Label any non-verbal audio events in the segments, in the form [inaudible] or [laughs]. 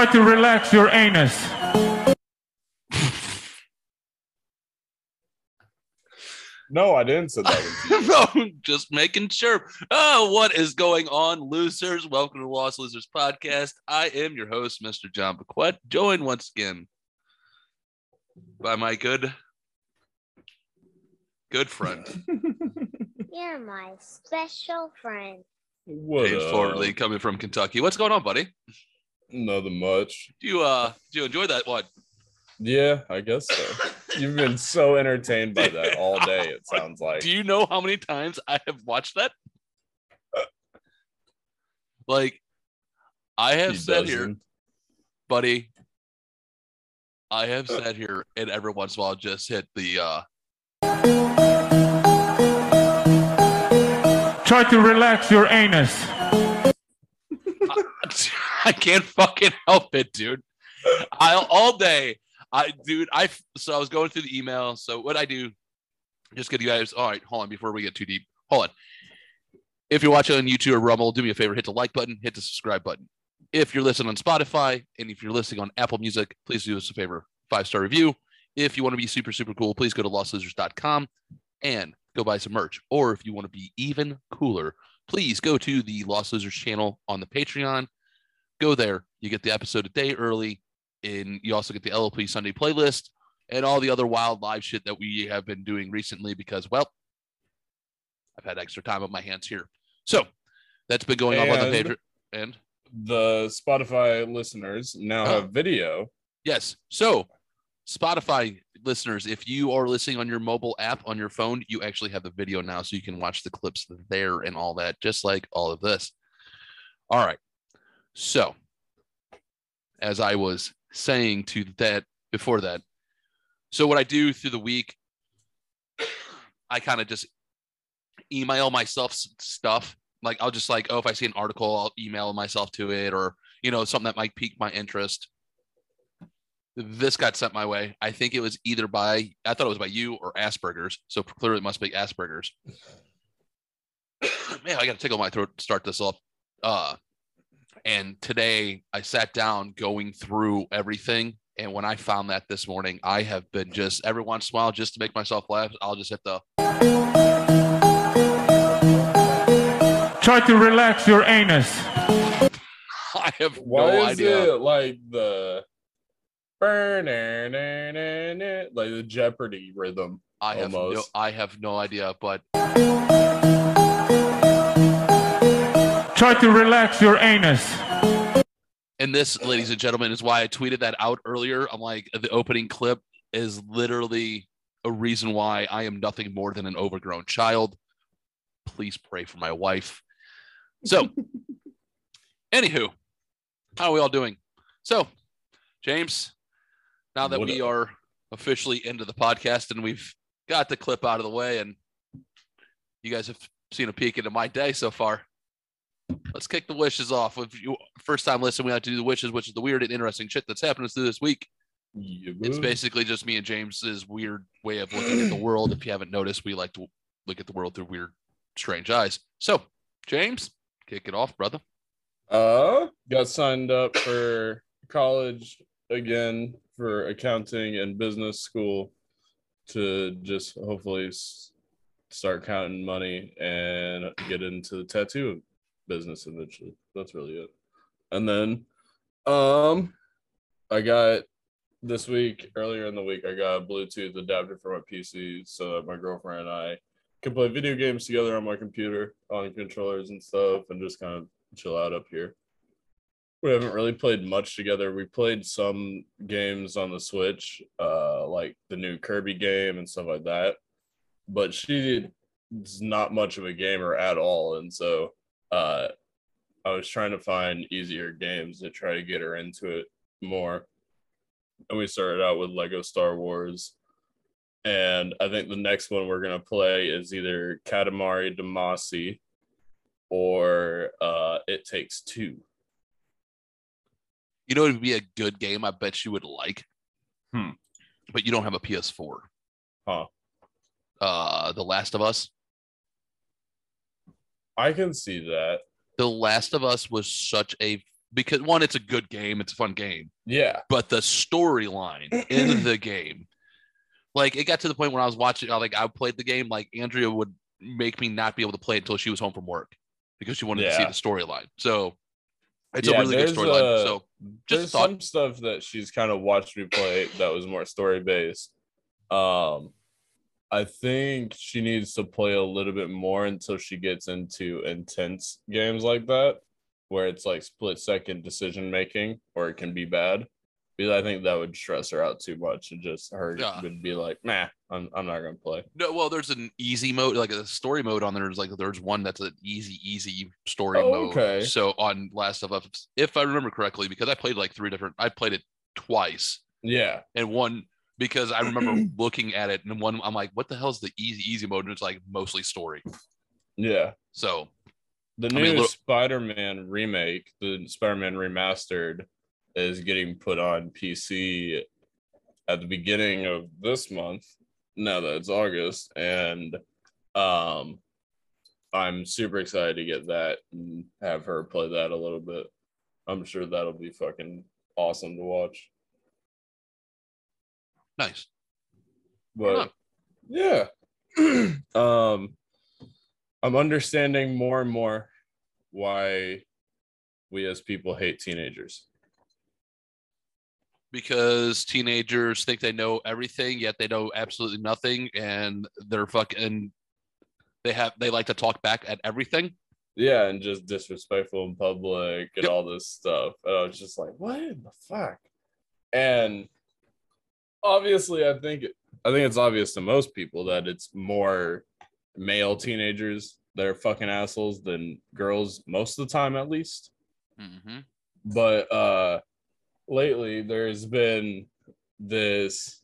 Try to relax your anus. No, I didn't say that. Was [laughs] no, just making sure. Oh, what is going on, losers? Welcome to Lost Losers Podcast. I am your host, Mr. John Bequette, joined once again by my good, good friend, [laughs] You're my special friend. what James up? Fortley, coming from Kentucky. What's going on, buddy? Nothing much. Do you uh do you enjoy that? one? Yeah, I guess so. You've been so entertained by that all day. It sounds [laughs] like. Do you know how many times I have watched that? Like, I have He sat here, doesn't. buddy. I have sat here and every once in a while just hit the uh Try to relax your anus. [laughs] I can't fucking help it, dude. I all day. I dude, I so I was going through the email. So what I do, just get you guys. All right, hold on before we get too deep. Hold on. If you're watching on YouTube or Rumble, do me a favor, hit the like button, hit the subscribe button. If you're listening on Spotify and if you're listening on Apple Music, please do us a favor, five star review. If you want to be super super cool, please go to lostlosers.com and go buy some merch. Or if you want to be even cooler, please go to the Lost Losers channel on the Patreon go there. You get the episode a day early, and you also get the LLP Sunday playlist and all the other wild live shit that we have been doing recently because, well, I've had extra time on my hands here. So that's been going on on the And- Patreon. And The Spotify listeners now Oh. have video. yes, so Spotify listeners, if you are listening on your mobile app on your phone, you actually have the video now, so you can watch the clips there and all that, just like all of this. All right. So, as I was saying to that before that, so what I do through the week, I kind of just email myself stuff. Like I'll just like, oh, if I see an article, I'll email myself to it, or you know, something that might pique my interest. This got sent my way. I think it was either by I thought it was by you or Asperger's. So clearly it must be Asperger's. [clears throat] Man, I got to tickle my throat to start this off. Uh, and today I sat down going through everything. And when I found that this morning, I have been just every once in a while, just to make myself laugh, I'll just hit the Try to relax your anus. [laughs] I have Why no is idea. it like the burn [laughs] like the Jeopardy rhythm? I have no? I have no idea, but Try to relax your anus. and this, ladies and gentlemen, is why I tweeted that out earlier. I'm like, the opening clip is literally a reason why I am nothing more than an overgrown child. Please pray for my wife. So, [laughs] anywho, how are we all doing? So, James, now that What we up? are officially into the podcast and we've got the clip out of the way, and you guys have seen a peek into my day so far. Let's kick the wishes off. If you first time listening, we have to do the wishes, which is the weird and interesting shit that's happened through this week. Yeah, It's basically just me and James's weird way of looking at the [clears throat] world. If you haven't noticed, we like to look at the world through weird, strange eyes. So, James, kick it off, brother. Uh, got signed up for college again for accounting and business school to just hopefully start counting money and get into the tattoo business eventually. That's really it. And then, um, I got this week earlier in the week I got a Bluetooth adapter for my PC so that my girlfriend and I can play video games together on my computer on controllers and stuff and just kind of chill out up here. We haven't really played much together. We played some games on the Switch, uh, like the new Kirby game and stuff like that. But she is not much of a gamer at all, and so uh, I was trying to find easier games to try to get her into it more. And we started out with Lego Star Wars, and I think the next one we're gonna play is either Katamari Damacy or uh, It Takes Two. You know, it would be a good game. I bet you would like. Hmm. But you don't have a PS4. Huh. Uh, The Last of Us. I can see that. The Last of Us was such a because one, it's a good game, it's a fun game, Yeah. but the storyline in [clears throat] the game, like it got to the point when I was watching, I like I played the game, like Andrea would make me not be able to play it until she was home from work because she wanted to see the storyline. So it's Yeah, a really good storyline. uh, so just There's some stuff that she's kind of watched me play that was more story based. Um, I think she needs to play a little bit more until she gets into intense games like that, where it's like split second decision making, or it can be bad. Because I think that would stress her out too much, and just her Yeah. would be like, "Nah, I'm I'm not gonna play." No, well, there's an easy mode, like a story mode on there. There's like there's one that's an easy, easy story Oh, mode. okay. So on Last of Us, if I remember correctly, because I played like three different, I played it twice, Yeah, and one because I remember [clears throat] looking at it, and one I'm like, what the hell's the easy, easy mode? And it's like mostly story. yeah. So The I new mean, look- Spider-Man remake, the Spider-Man remastered, is getting put on PC at the beginning of this month. Now that it's August, and um, I'm super excited to get that and have her play that a little bit. I'm sure that'll be fucking awesome to watch. Nice. But yeah, [clears throat] um, I'm understanding more and more why we as people hate teenagers. because teenagers think they know everything, yet they know absolutely nothing, and they're fucking. They have they like to talk back at everything. Yeah, and just disrespectful in public and Yep. all this stuff. And I was just like, what in the fuck? And obviously, I think I think it's obvious to most people that it's more male teenagers that are fucking assholes than girls most of the time, at least. Mm-hmm. but uh lately there's been this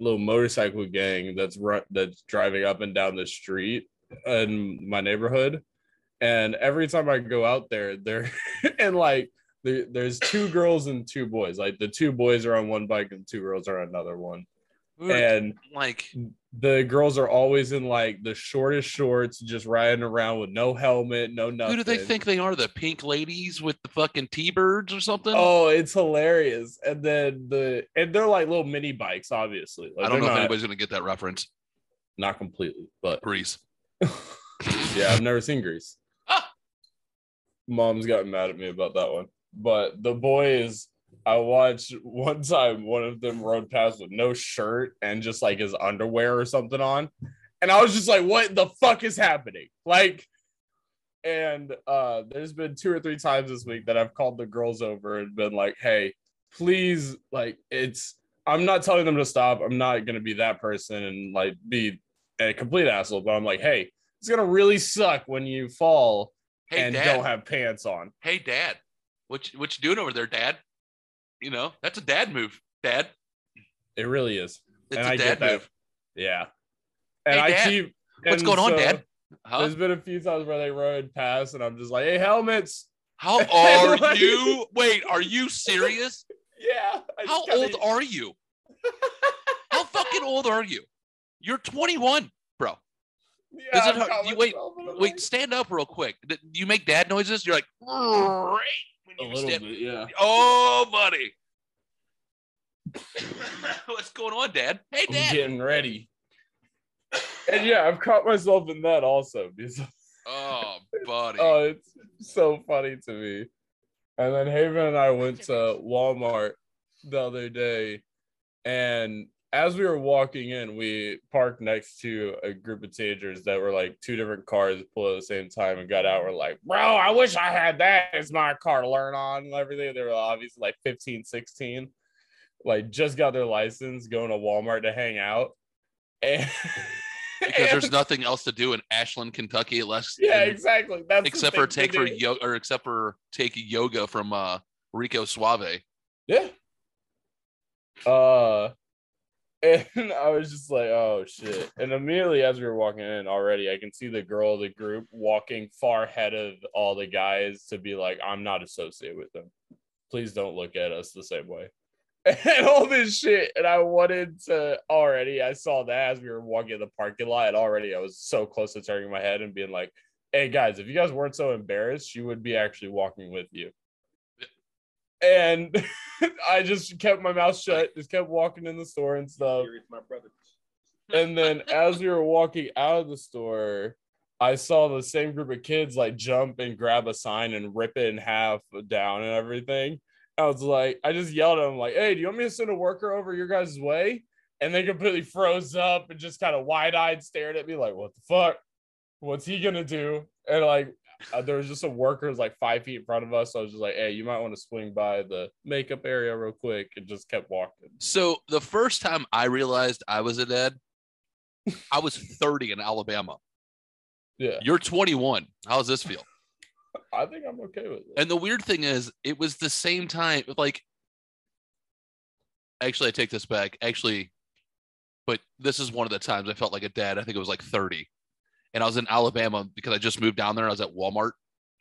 little motorcycle gang that's run that's driving up and down the street in my neighborhood and every time i go out there they're [laughs] and like there, there's two girls and two boys like the two boys are on one bike and two girls are on another one and like the girls are always in like the shortest shorts just riding around with no helmet no nothing who do they think they are? The pink ladies with the fucking T-birds or something? Oh, it's hilarious. And then the and they're like little mini bikes, obviously. Like I don't know they're if anybody's gonna get that reference. not completely, but Grease. [laughs] yeah, I've never seen Grease. Ah! Mom's gotten mad at me about that one. But the boys, I watched [laughs] one time one of them rode past with no shirt and just like his underwear or something on. And I was just like, what the fuck is happening? Like, and uh there's been two or three times this week that I've called the girls over and been like, hey, please, like, it's I'm not telling them to stop. I'm not gonna be that person and like be a complete asshole, but I'm like, hey, it's gonna really suck when you fall Hey and dad. don't have pants on. hey dad. What you, what you doing over there, dad? You know, that's a dad move, dad. It really is. It's And a I dad get that. move. Yeah. And Hey, I keep What's going on, dad? Huh? There's been a few times where they rode past and I'm just like, hey, helmets. How [laughs] are Like- you? [laughs] Wait, are you serious? Yeah. I How old are you? [laughs] How fucking old are you? You're 21, bro. Yeah, Is it hard- you- wait, myself and I'm Wait, stand up real quick. You make dad noises? You're like, "Great," when a little stand- bit, yeah. Oh, buddy. [laughs] What's going on, Dad? Hey, Dad. I'm getting ready. And yeah, I've caught myself in that also because [laughs] Oh, buddy. oh, it's so funny to me. And then Haven and I went to Walmart the other day, and as we were walking in, we parked next to a group of teenagers that were like two different cars pulled at the same time and got out. We're like, bro, I wish I had that as my car to learn on and everything. They were obviously like 15, 16, like just got their license, going to Walmart to hang out. [laughs] And because there's nothing else to do in Ashland, Kentucky, less [laughs] yeah, exactly. That's except for take for yoga or except for taking yoga from uh Rico Suave. Yeah. Uh, and [laughs] I was just like, oh shit. And immediately as we were walking in already, I can see the girl of the group walking far ahead of all the guys to be like, I'm not associated with them. Please don't look at us the same way. [laughs] And all this shit. And I wanted to already, I saw that as we were walking in the parking lot. Already I was so close to turning my head and being like, hey guys, if you guys weren't so embarrassed, she would be actually walking with you. And [laughs] I just kept my mouth shut, just kept walking in the store and stuff. Here is my brother. And then as we were walking out of the store, I saw the same group of kids like jump and grab a sign and rip it in half down and everything. I was like, I just yelled at them like, "Hey, do you want me to send a worker over your guys' way?" And they completely froze up and just kind of wide-eyed stared at me like, "What the fuck? What's he gonna do?" And like, uh, there was just some workers like five feet in front of us. So I was just like, "Hey, you might want to swing by the makeup area real quick," and just kept walking. So the first time I realized I was a dad, I was 30 in Alabama. Yeah, You're 21. How does this feel? [laughs] I think I'm okay with it. And the weird thing is, it was the same time. Like, actually, I take this back. Actually, but this is one of the times I felt like a dad. I think it was like 30, and I was in Alabama because I just moved down there. I was at Walmart.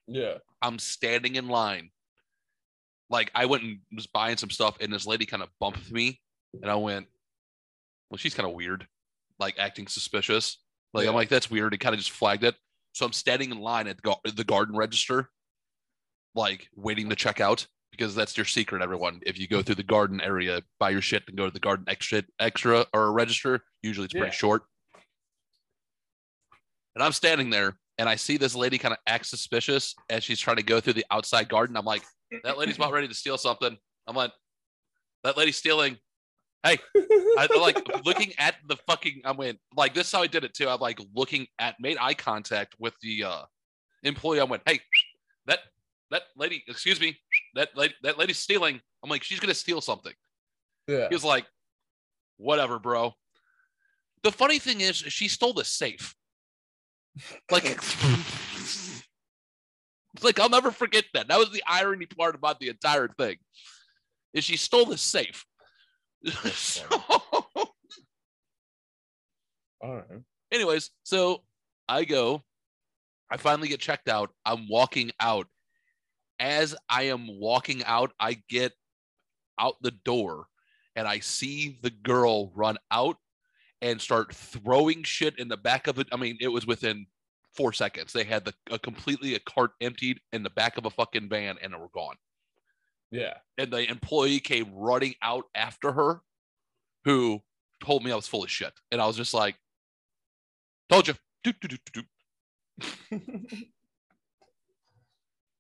yeah, I'm standing in line. Like I went and was buying some stuff, and this lady kind of bumped me, and I went, "Well, she's kind of weird, like acting suspicious." Like I'm like, "That's weird." He kind of just flagged it. So I'm standing in line at the, gar- the garden register, like waiting to check out because that's your secret, everyone. If you go through the garden area, buy your shit, and go to the garden extra extra or register, usually it's pretty short. And I'm standing there and I see this lady kind of act suspicious as she's trying to go through the outside garden. I'm like, that lady's about ready to steal something. I'm like, that lady's stealing. Hey, I like [laughs] looking at the fucking. I went like this. Is how I did it too. I'm like looking at, made eye contact with the uh employee. I went, hey, that that lady, excuse me, that lady, that lady's stealing. I'm like, she's gonna steal something. yeah. He was like, whatever, bro. The funny thing is, she stole the safe. Like, it's [laughs] like I'll never forget that. That was the irony part about the entire thing. Is she stole the safe? [laughs] so, All right. anyways, so I go, I finally get checked out. I'm walking out. As I am walking out, I get out the door and I see the girl run out and start throwing shit in the back of it. I mean, it was within four seconds. They had the a completely a cart emptied in the back of a fucking van and they were gone. Yeah. And the employee came running out after her, who told me I was full of shit. And I was just like, told you. Doot, doot, doot. [laughs]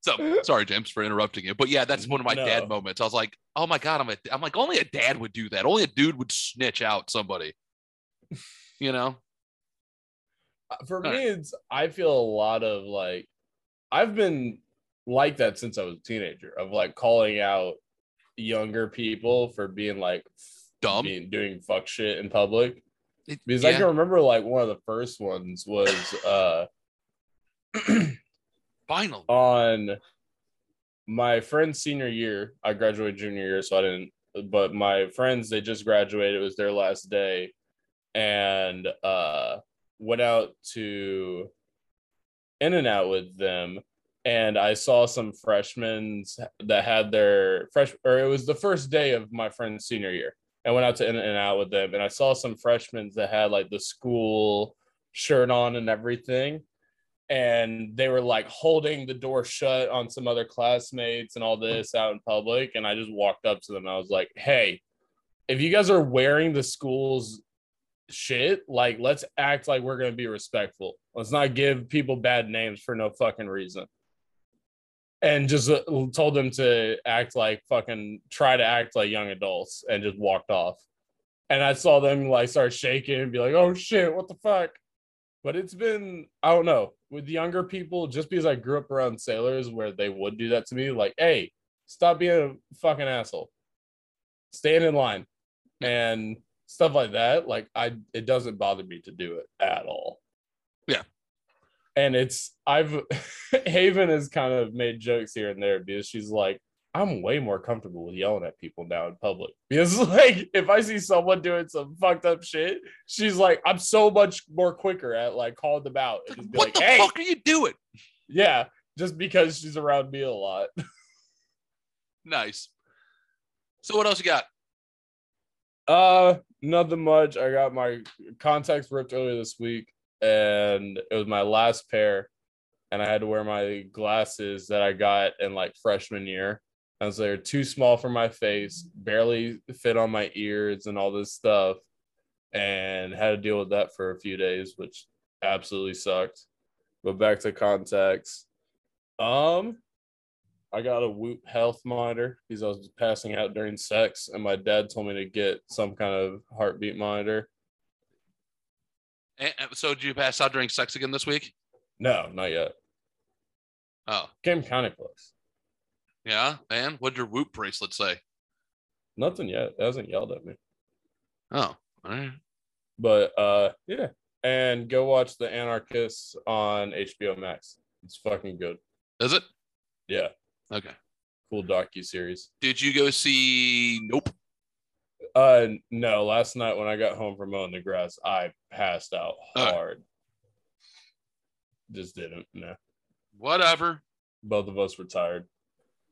So sorry, James, for interrupting you. But yeah, that's one of my No. dad moments. I was like, oh my God, I'm a I'm like, only a dad would do that. Only a dude would snitch out somebody. You know? Uh, For All me, it's I feel a lot of like I've been like that since I was a teenager of like calling out younger people for being like Dumb. being doing fuck shit in public. It- Because I can remember like one of the first ones was uh [clears throat] finally. on my friend's senior year. I graduated junior year, so I didn't. But my friends, they just graduated. It was their last day, and uh, went out to In and Out with them. And I saw some freshmen that had their fresh, or it was the first day of my friend's senior year. I went out to In and Out with them, and I saw some freshmen that had like the school shirt on and everything and they were like holding the door shut on some other classmates and all this out in public and i just walked up to them i was like hey if you guys are wearing the school's shit. Like let's act like we're going to be respectful. Let's not give people bad names for no fucking reason. And just uh, told them to act like fucking try to act like young adults and just walked off. And i saw them like start shaking and be like oh shit what the fuck? But it's been I don't know with younger people just because I grew up around sailors where they would do that to me like hey stop being a fucking asshole. Stand in line. And stuff like that like I it doesn't bother me to do it at all Yeah. and it's I've [laughs] Haven has kind of made jokes here and there because she's like I'm way more comfortable with yelling at people now in public [laughs] because like if I see someone doing some fucked up shit she's like, I'm so much more quicker at like calling them out and just be What like, the hey, fuck are you doing? yeah, just because she's around me a lot. [laughs] Nice. So what else you got? Uh, nothing much. I got my contacts ripped earlier this week, and it was my last pair, and I had to wear my glasses that I got in like freshman year, As they're too small for my face, barely fit on my ears, and all this stuff, and had to deal with that for a few days, which absolutely sucked. But back to contacts. Um, I got a Whoop health monitor because I was passing out during sex, and my dad told me to get some kind of heartbeat monitor. And, so did you pass out during sex again this week? No, not yet. Oh, Came kind of close. yeah. And what'd your whoop bracelet say? Nothing yet. It hasn't yelled at me. Oh, all right. But uh, yeah. And go watch The Anarchists on HBO Max. It's fucking good. Is it? Yeah, Okay. cool docu series. Did you go see Nope? Uh, no. Last night when I got home from mowing the grass, I passed out hard. Just didn't. No. Whatever. Both of us were tired.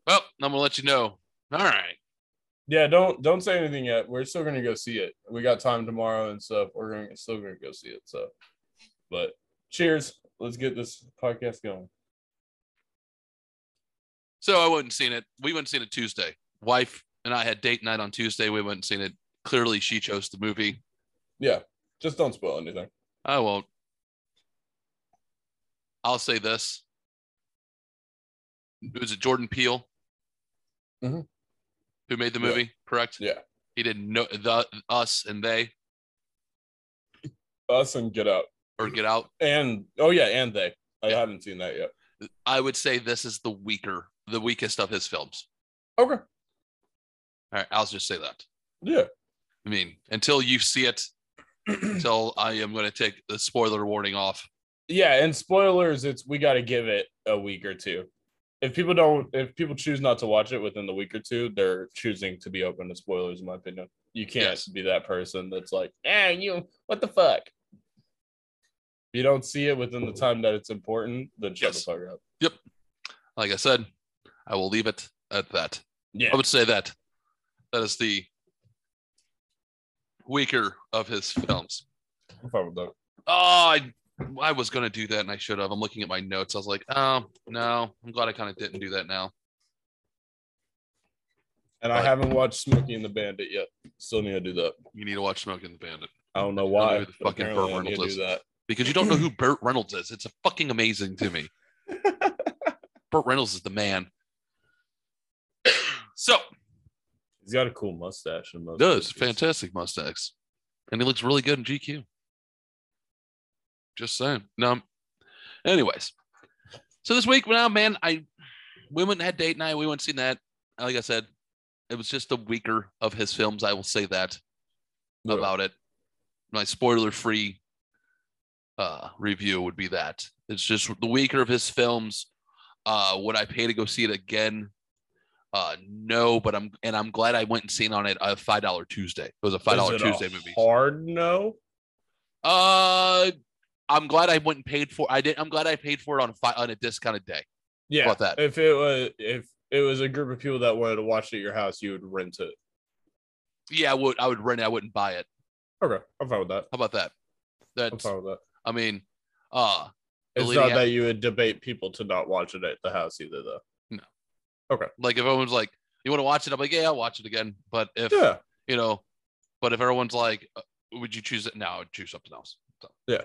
Well, I'm gonna let you know. All right. Yeah, don't don't say anything yet. We're still gonna go see it. We got time tomorrow and stuff. We're gonna still gonna go see it. So, but cheers. Let's get this podcast going. So I wouldn't seen it. We wouldn't seen it Tuesday. Wife and I had date night on Tuesday. We wouldn't seen it. Clearly, she chose the movie. Yeah, just don't spoil anything. I won't. I'll say this. Was it Jordan Peele Mhm. who made the Yeah. movie? Correct. Yeah, He didn't know the us and they us and Get Out, or Get Out. and oh yeah, and they. I Yeah. haven't seen that yet. I would say this is the weaker, the weakest of his films. Okay. All right, I'll just say that. Yeah. I mean, until you see it, [clears throat] until I am going to take the spoiler warning off. Yeah, and spoilers. It's we got to give it a week or two. If people don't, if people choose not to watch it within the week or two, they're choosing to be open to spoilers. In my opinion, you can't Yes. be that person that's like, "Eh, you, what the fuck." If you don't see it within the time that it's important, then shut Yes. the fuck up. Yep. Like I said, I will leave it at that. Yeah, I would say that that is the weaker of his films. I'm fine with that. Oh, I, I was going to do that and I should have. I'm looking at my notes. I was like, oh, no, I'm glad I kind of didn't do that now. And I haven't watched Smokey and the Bandit yet. Still need to do that. You need to watch Smokey and the Bandit I don't know why. the fucking Burt Reynolds do that. because you don't know who Burt Reynolds is. It's a fucking amazing to me. [laughs] Burt Reynolds is the man. So, He's got a cool mustache in most. does fantastic mustache, and he looks really good in GQ. Just saying. No. Anyways, so this week, now, man, I we went and had date night. We went and seen that. Like I said, it was just the weaker of his films. I will say that Yeah. about it. My spoiler-free uh, review would be that it's just the weaker of his films. Uh, would I pay to go see it again? Uh, no, but I'm and I'm glad I went and seen on it a five dollar Tuesday. It was a five dollar Tuesday movie. Hard no. Uh, I'm glad I went and paid for. I did. I'm glad I paid for it on a fi- on a discounted day. Yeah. about that? If it was if it was a group of people that wanted to watch it at your house, you would rent it. Yeah, I would. I would rent it. I wouldn't buy it. Okay, I'm fine with that. How about that? That's. I'm fine with that. I mean, uh, It's not that you would debate people to not watch it at the house either, though. Like if everyone's like, "You want to watch it?" I'm like, "Yeah, I'll watch it again." But if Yeah. you know, but if everyone's like, uh, "Would you choose it?" now? I would choose something else. So. Yeah.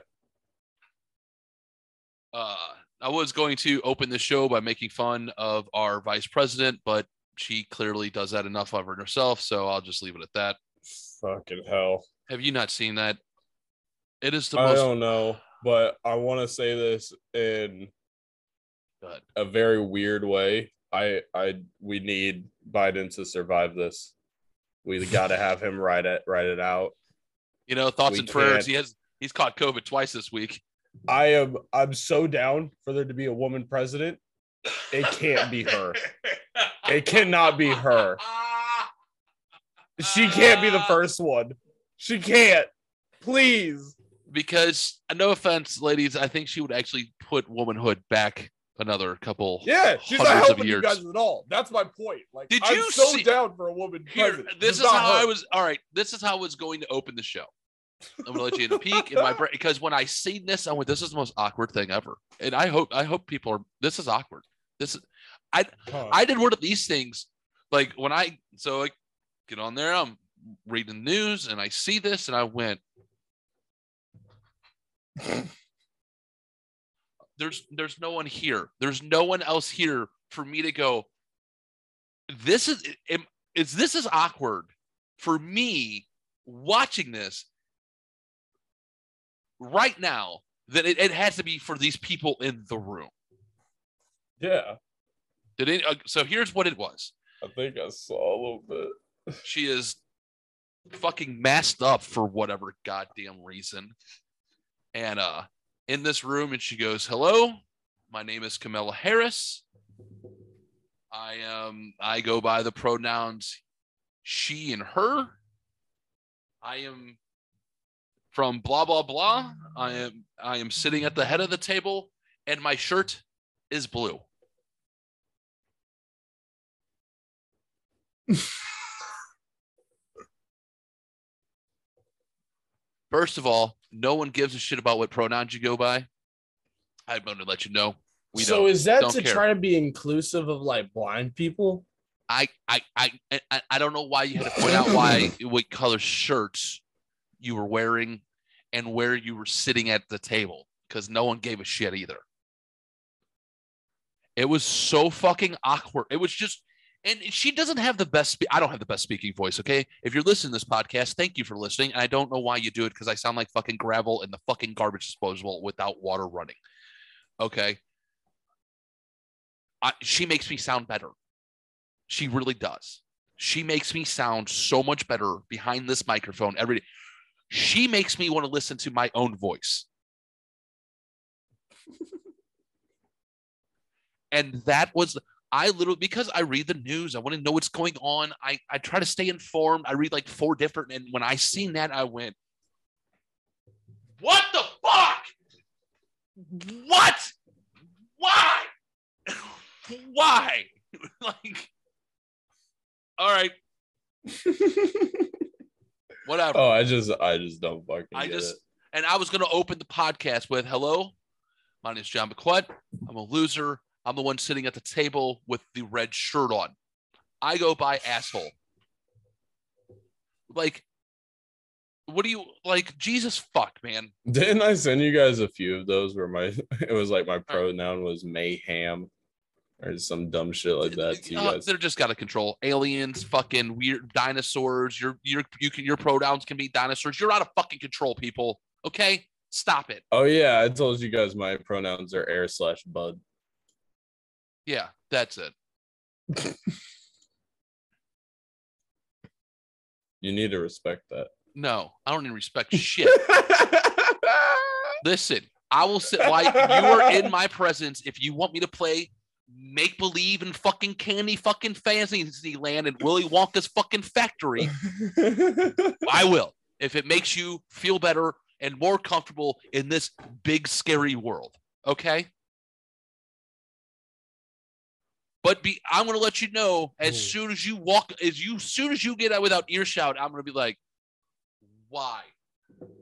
Uh, I was going to open the show by making fun of our vice president, but she clearly does that enough of herself, so I'll just leave it at that. Fucking hell. Have you not seen that? It is the most I most. don't know, but I want to say this in a very weird way. I I we need Biden to survive this. We got to have him write it write it out. You know, thoughts We and prayers. can't- He has. He's caught COVID twice this week. I am I'm so down for there to be a woman president. It can't be her. It cannot be her. She can't be the first one. She can't. Please. because no offense, ladies, I think she would actually put womanhood back another couple. Yeah, she's not of helping you guys at all. That's my point. Like, Did I'm you so see- down for a woman Here, this is how I was. All right, this is how I was going to open the show. I'm gonna let you in a peek in my [laughs] brain because when I seen this, I went, "This is the most awkward thing ever." And I hope, I hope people are. This is awkward. This is. I Huh. I did one of these things like when I so like get on there, I'm reading the news and I see this and I went, there's there's no one here. There's no one else here for me to go. This is is this is awkward for me watching this right now that it, it has to be for these people in the room. Yeah, Did it, uh, so here's what it was. I think I saw a little bit. [laughs] She is fucking masked up for whatever goddamn reason. And uh in this room and she goes, "Hello, my name is Kamala Harris. I am I go by the pronouns she and her. I am from blah blah blah. I am I am sitting at the head of the table and my shirt is blue." [laughs] First of all, no one gives a shit about what pronouns you go by. I'm going to let you know. We so is that don't to care. try to be inclusive of like blind people? I, I, I, I, I don't know why you had to point out [laughs] why what color shirts you were wearing and where you were sitting at the table because no one gave a shit either. It was so fucking awkward. It was just, and she doesn't have the best. Spe- I don't have the best speaking voice. Okay, if you're listening to this podcast, thank you for listening. And I don't know why you do it because I sound like fucking gravel in the fucking garbage disposal without water running. Okay, I, she makes me sound better. She really does. She makes me sound so much better behind this microphone every day. She makes me want to listen to my own voice. [laughs] and that was I literally because I read the news, I want to know what's going on. I I try to stay informed. I read like four different, and when I seen that, I went, "What the fuck? What? Why? [laughs] Why? [laughs] like, all right, [laughs] whatever." Oh, I just, I just don't fucking. I just it. and I was going to open the podcast with hello, my name is John McQuad. I'm a loser. I'm the one sitting at the table with the red shirt on. I go by asshole. Like, what do you like? Jesus fuck, man. Didn't I send you guys a few of those where my [laughs] it was like my pronoun was mayhem or some dumb shit like that to you Uh, guys? they're just got to control. Aliens, fucking weird dinosaurs. Your your you can your pronouns can be dinosaurs. You're out of fucking control, people. Okay, stop it. Oh yeah, I told you guys my pronouns are air slash bud. Yeah, that's it. [laughs] You need to respect that. No, I don't even respect shit. [laughs] Listen, I will sit like you are in my presence. If you want me to play make believe in fucking candy fucking fantasy land and Willy Wonka's fucking factory, [laughs] I will. If it makes you feel better and more comfortable in this big scary world. Okay? But be I'm gonna let you know as Ooh. soon as you walk, as you soon as you get out without earshot, I'm gonna be like, why?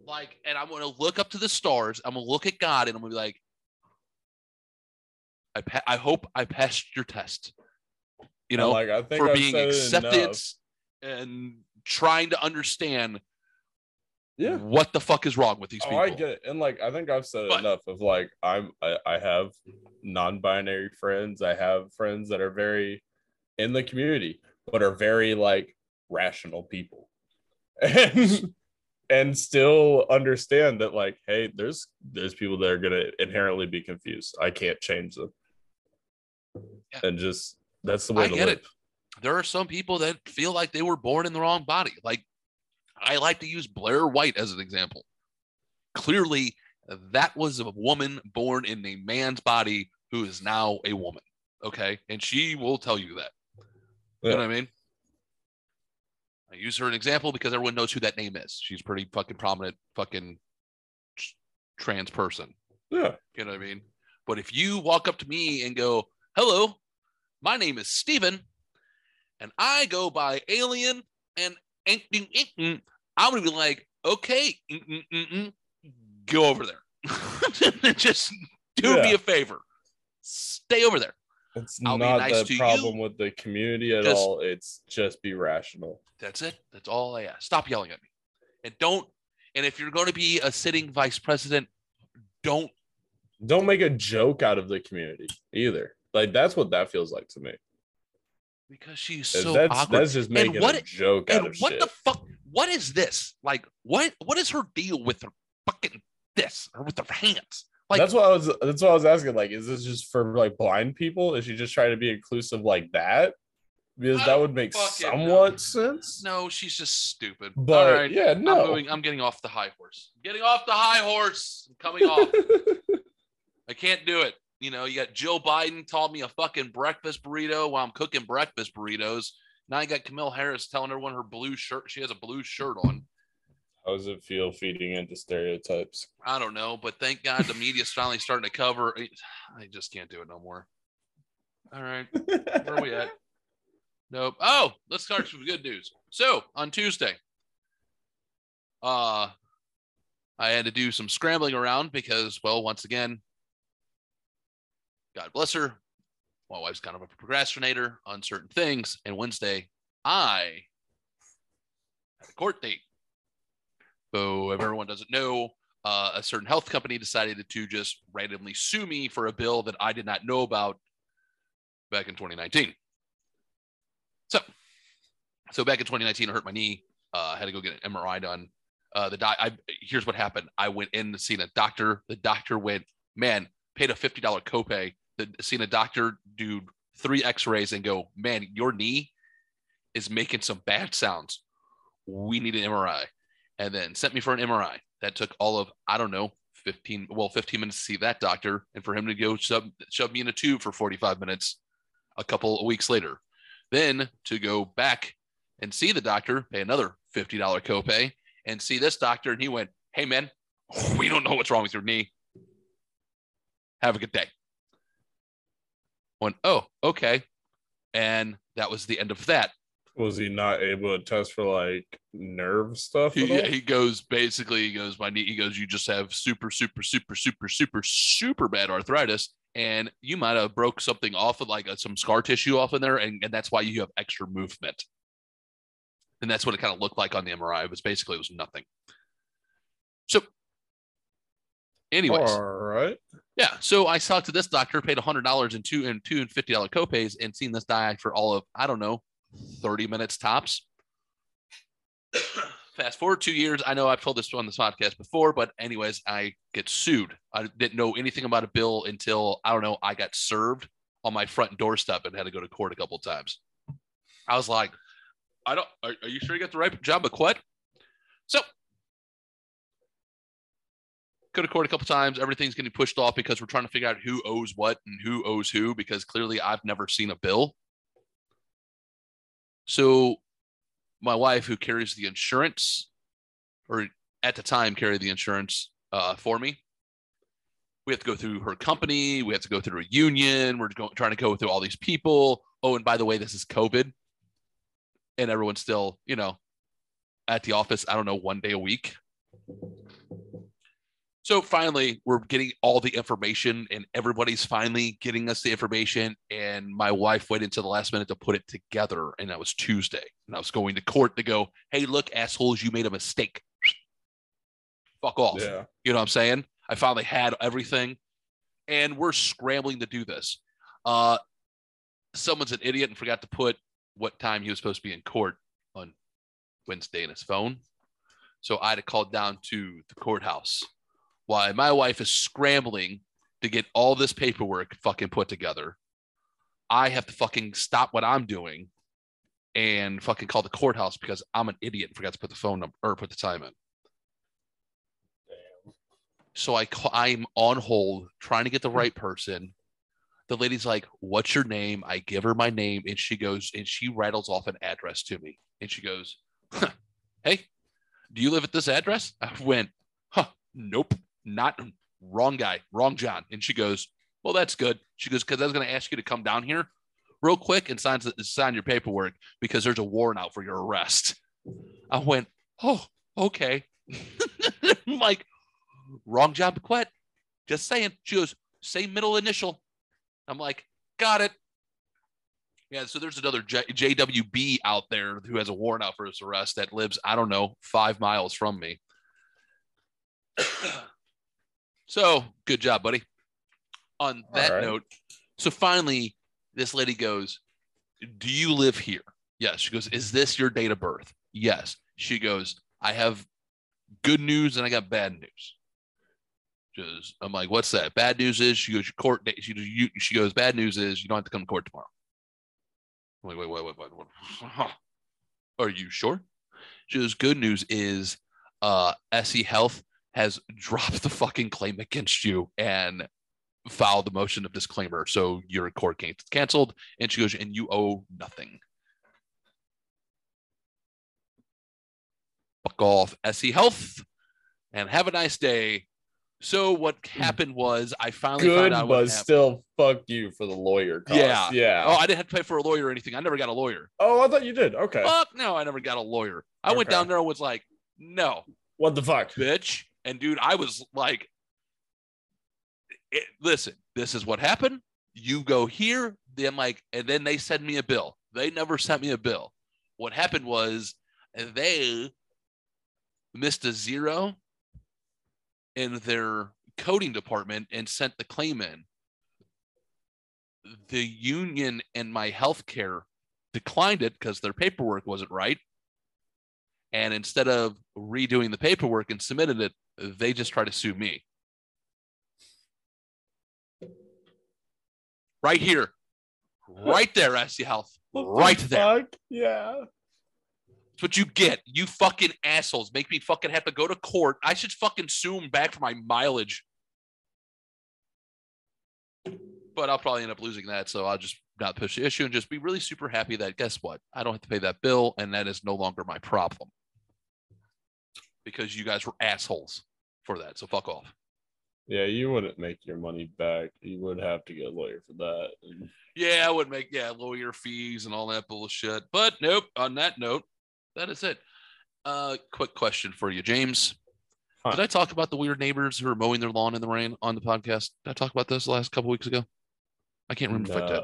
Like, and I'm gonna look up to the stars. I'm gonna look at God, and I'm gonna be like, I pa- I hope I passed your test. You know, like I think for I've being said it accepted enough. and trying to understand Yeah. what the fuck is wrong with these Oh, people. I get it, and like I think I've said But- enough of like I'm I, I have non-binary friends. I have friends that are very in the community, but are very like rational people, [laughs] and and still understand that like, hey, there's there's people that are gonna inherently be confused. I can't change them, Yeah. and just that's the way I to get live. it. There are some people that feel like they were born in the wrong body. Like I like to use Blair White as an example. Clearly, that was a woman born in a man's body who is now a woman. Okay. And she will tell you that. You know what I mean? I use her an example because everyone knows who that name is. She's pretty fucking prominent, fucking trans person. Yeah, You know what I mean? But if you walk up to me and go, "Hello, my name is Steven, and I go by Alien," and I'm mm. gonna be like, "Okay, ink, ink, go over there. [laughs] Just do me a favor, stay over there." It's I'll be not nice to the you. problem with the community at Just- all. It's just be rational. That's it. That's all I ask. Stop yelling at me. And don't and if you're going to be a sitting vice president, don't Don't make a joke out of the community either. Like that's what that feels like to me. Because she's so that's awkward. that's just And what- a joke out of what shit. the fuck? What is this? Like, what? What is her deal with her fucking this or with her hands? Like, that's what I was. That's what I was asking. Like, is this just for like blind people? Is she just trying to be inclusive like that? Because I that would make fucking know. somewhat sense. no, she's just stupid. But All right, yeah, I'm no. moving. I'm getting off the high horse. Getting off the high horse. I'm coming off. [laughs] I can't do it. You know, you got Joe Biden taught me a fucking breakfast burrito while I'm cooking breakfast burritos. Now you got Kamala Harris telling everyone her blue shirt. She has a blue shirt on. How does it feel feeding into stereotypes? I don't know, but thank God the media's finally starting to cover. I just can't do it no more. All right, where are we at? [laughs] Nope. Oh, let's start with good news. So on Tuesday, uh, I had to do some scrambling around because, well, once again, God bless her. My wife's kind of a procrastinator on certain things, and Wednesday I had a court date. So if everyone doesn't know, uh, a certain health company decided to just randomly sue me for a bill that I did not know about back in 2019. So, so back in 2019, I hurt my knee. Uh, I had to go get an MRI done. Uh, the doc, I here's what happened. I went in to see a doctor. The doctor went, man, paid a fifty dollar copay. Seen a doctor do three X-rays and go, man, your knee is making some bad sounds. We need an MRI, and then sent me for an MRI. That took all of I don't know 15 well 15 minutes to see that doctor, and for him to go shove, shove me in a tube for 45 minutes a couple of weeks later. Then to go back and see the doctor, pay another $50 copay, and see this doctor. And he went, Hey, man, we don't know what's wrong with your knee. Have a good day. Went, Oh, okay. And that was the end of that. Was he not able to test for like nerve stuff? He, [laughs] all? he goes, basically, he goes, My knee, he goes, You just have super, super, super, super, super, super bad arthritis. And you might have broke something off of like uh, some scar tissue off in there. And, and that's why you have extra movement. And that's what it kind of looked like on the MRI. It was basically, it was nothing. So, anyways, All right. yeah. So I talked to this doctor, paid hundred dollars and two and two and fifty dollar copays, and seen this guy for all of I don't know, thirty minutes tops. [coughs] Fast forward two years. I know I've told this on this podcast before, but anyways, I get sued. I didn't know anything about a bill until I don't know. I got served on my front doorstep and had to go to court a couple of times. I was like, I don't. Are, are you sure you got the right job, McQuet? So go to court a couple times. Everything's getting pushed off because we're trying to figure out who owes what and who owes who because clearly I've never seen a bill. So my wife, who carries the insurance, or at the time carried the insurance uh, for me, we have to go through her company. We have to go through a union. We're going, trying to go through all these people. Oh, and by the way, this is COVID, and everyone's still, you know, at the office. I don't know, one day a week. So finally, we're getting all the information, and everybody's finally getting us the information. And my wife waited until the last minute to put it together, and that was Tuesday. And I was going to court to go, "Hey, look, assholes, you made a mistake. Fuck off." Yeah. You know what I'm saying? I finally had everything, and we're scrambling to do this. Uh, someone's an idiot and forgot to put what time he was supposed to be in court on Wednesday in his phone. So I had to call down to the courthouse while my wife is scrambling to get all this paperwork fucking put together. I have to fucking stop what I'm doing and fucking call the courthouse because I'm an idiot and forgot to put the phone number or put the time in. So I call, I'm on hold trying to get the right person. The lady's like, "What's your name?" I give her my name, and she goes and she rattles off an address to me, and she goes, huh, "Hey, do you live at this address?" I went, "Huh, nope, not wrong guy, wrong John." And she goes, "Well, that's good." She goes, "Because I was going to ask you to come down here real quick and sign sign your paperwork because there's a warrant out for your arrest." I went, "Oh, okay." [laughs] I'm like, wrong John Bequette. Just saying. She goes, same middle initial. I'm like, got it. Yeah, so there's another J- JWB out there who has a warrant out for his arrest that lives, I don't know, five miles from me. So good job, buddy. On that right. note, so finally, this lady goes, Do you live here? Yes. She goes, Is this your date of birth? Yes. She goes, I have good news and I got bad news. Goes, I'm like, What's that? Bad news is she goes, Your court date. She you, she goes, Bad news is you don't have to come to court tomorrow. Wait, wait, wait, wait, wait. wait. [laughs] Are you sure? She goes, Good news is uh SE Health has [laughs] dropped the fucking claim against you and filed the motion of disclaimer. So your court case is canceled. And she goes, and you owe nothing. Fuck off, SE Health, and have a nice day. So what hmm. happened was I finally Good, found out but still, fuck you for the lawyer costs. Yeah. yeah. Oh, I didn't have to pay for a lawyer or anything. I never got a lawyer. Oh, I thought you did. Okay. Fuck no, I never got a lawyer. I went down there and was like, no, What the fuck? bitch. And dude, I was like, listen, this is what happened. You go here, then like, and then they send me a bill. They never sent me a bill. What happened was they missed a zero in their coding department and sent the claim in. The union and my healthcare declined it because their paperwork wasn't right. And instead of redoing the paperwork and submitted it, they just try to sue me. Right here. Right there, SC Health. Right there. fuck? Yeah. That's what you get. You fucking assholes make me fucking have to go to court. I should fucking sue them back for my mileage. But I'll probably end up losing that. So I'll just not push the issue and just be really super happy that guess what? I don't have to pay that bill and that is no longer my problem. Because you guys were assholes for that. So fuck off. Yeah, you wouldn't make your money back. You would have to get a lawyer for that. Yeah, I would make yeah lawyer fees and all that bullshit. But nope. On that note, that is it. Uh, quick question for you, James. Huh. Did I talk about the weird neighbors who are mowing their lawn in the rain on the podcast? Did I talk about this the last couple weeks ago? I can't remember if I did.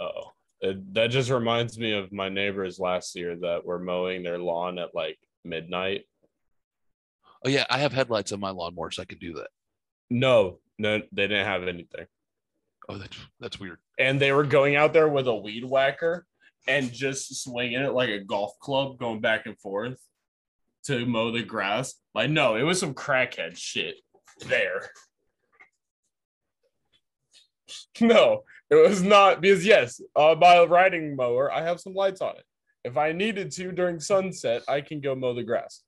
It- that just reminds me of my neighbors last year that were mowing their lawn at like midnight. Oh yeah, I have headlights on my lawnmower, so I can do that. No, no, they didn't have anything. Oh, that's that's weird. And they were going out there with a weed whacker and just swinging it like a golf club, going back and forth to mow the grass. Like, no, it was some crackhead shit there. [laughs] No, it was not because yes, uh, my riding mower, I have some lights on it. If I needed to during sunset, I can go mow the grass.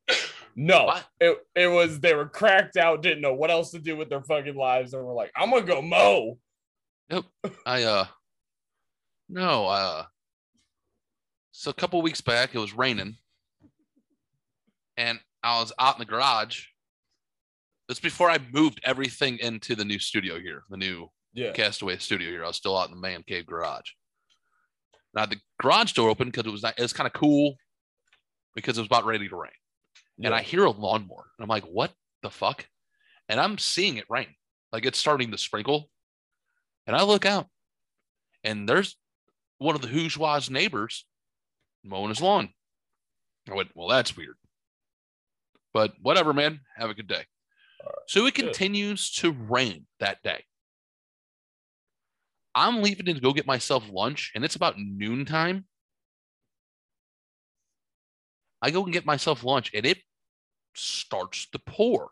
No, What? it it was they were cracked out, didn't know what else to do with their fucking lives, and were like, I'm gonna go mow. Nope, I uh no uh so a couple weeks back it was raining and I was out in the garage. It's before I moved everything into the new studio here, the new Yeah. Castaway studio here. I was still out in the man cave garage. Now the garage door opened because it was it was kind of cool because it was about ready to rain. And I hear a lawnmower. And I'm like, what the fuck? And I'm seeing it rain. Like it's starting to sprinkle. And I look out and there's one of the Bourgeois neighbors mowing his lawn. I went, well, that's weird. But whatever, man. Have a good day. So it Good. continues to rain that day. I'm leaving to go get myself lunch, and it's about noontime. I go and get myself lunch, and it starts to pour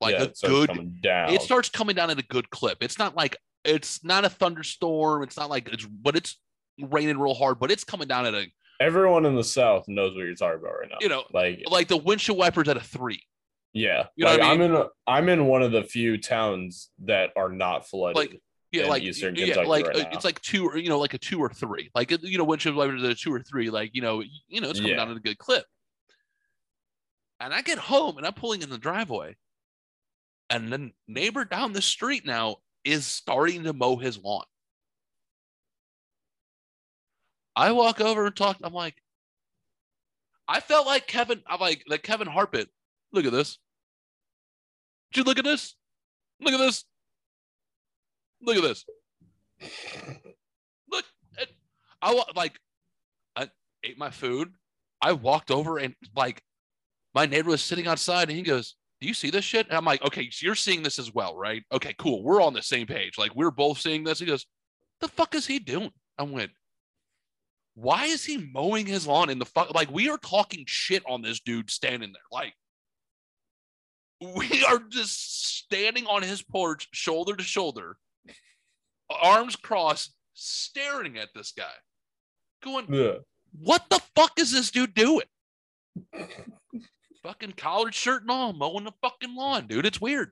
like Yeah, a good down. it starts coming down at a good clip. It's not like it's not a thunderstorm. It's not like it's but it's raining real hard, but it's coming down at a Everyone in the South knows what you're talking about right now. you know Like, like the windshield wipers at a three. yeah, You know like I I'm in a, I'm in one of the few towns that are not flooded. Like yeah, like Eastern yeah, Kentucky like right uh, it's like two or you know like a two or three. Like you know windshield wipers at a two or three. Like you know you know it's coming Yeah. down at a good clip. And I get home and I'm pulling in the driveway, and the neighbor down the street now is starting to mow his lawn. I walk over and talk. I'm like, I felt like Kevin. I'm like, like Kevin Harpett. Look at this. Did you look at this? Look at this. Look at this. Look, I like. I ate my food. I walked over and like my neighbor was sitting outside and he goes, Do you see this shit? And I'm like, Okay, so you're seeing this as well, right? Okay, cool. We're on the same page. Like we're both seeing this. He goes, The fuck is he doing? I went, Why is he mowing his lawn in the fuck? Like we are talking shit on this dude standing there. Like we [laughs] are just standing on his porch, shoulder to shoulder, arms crossed, staring at this guy, going, Yeah. what the fuck is this dude doing? Fucking collared shirt and all, mowing the fucking lawn, dude. It's weird.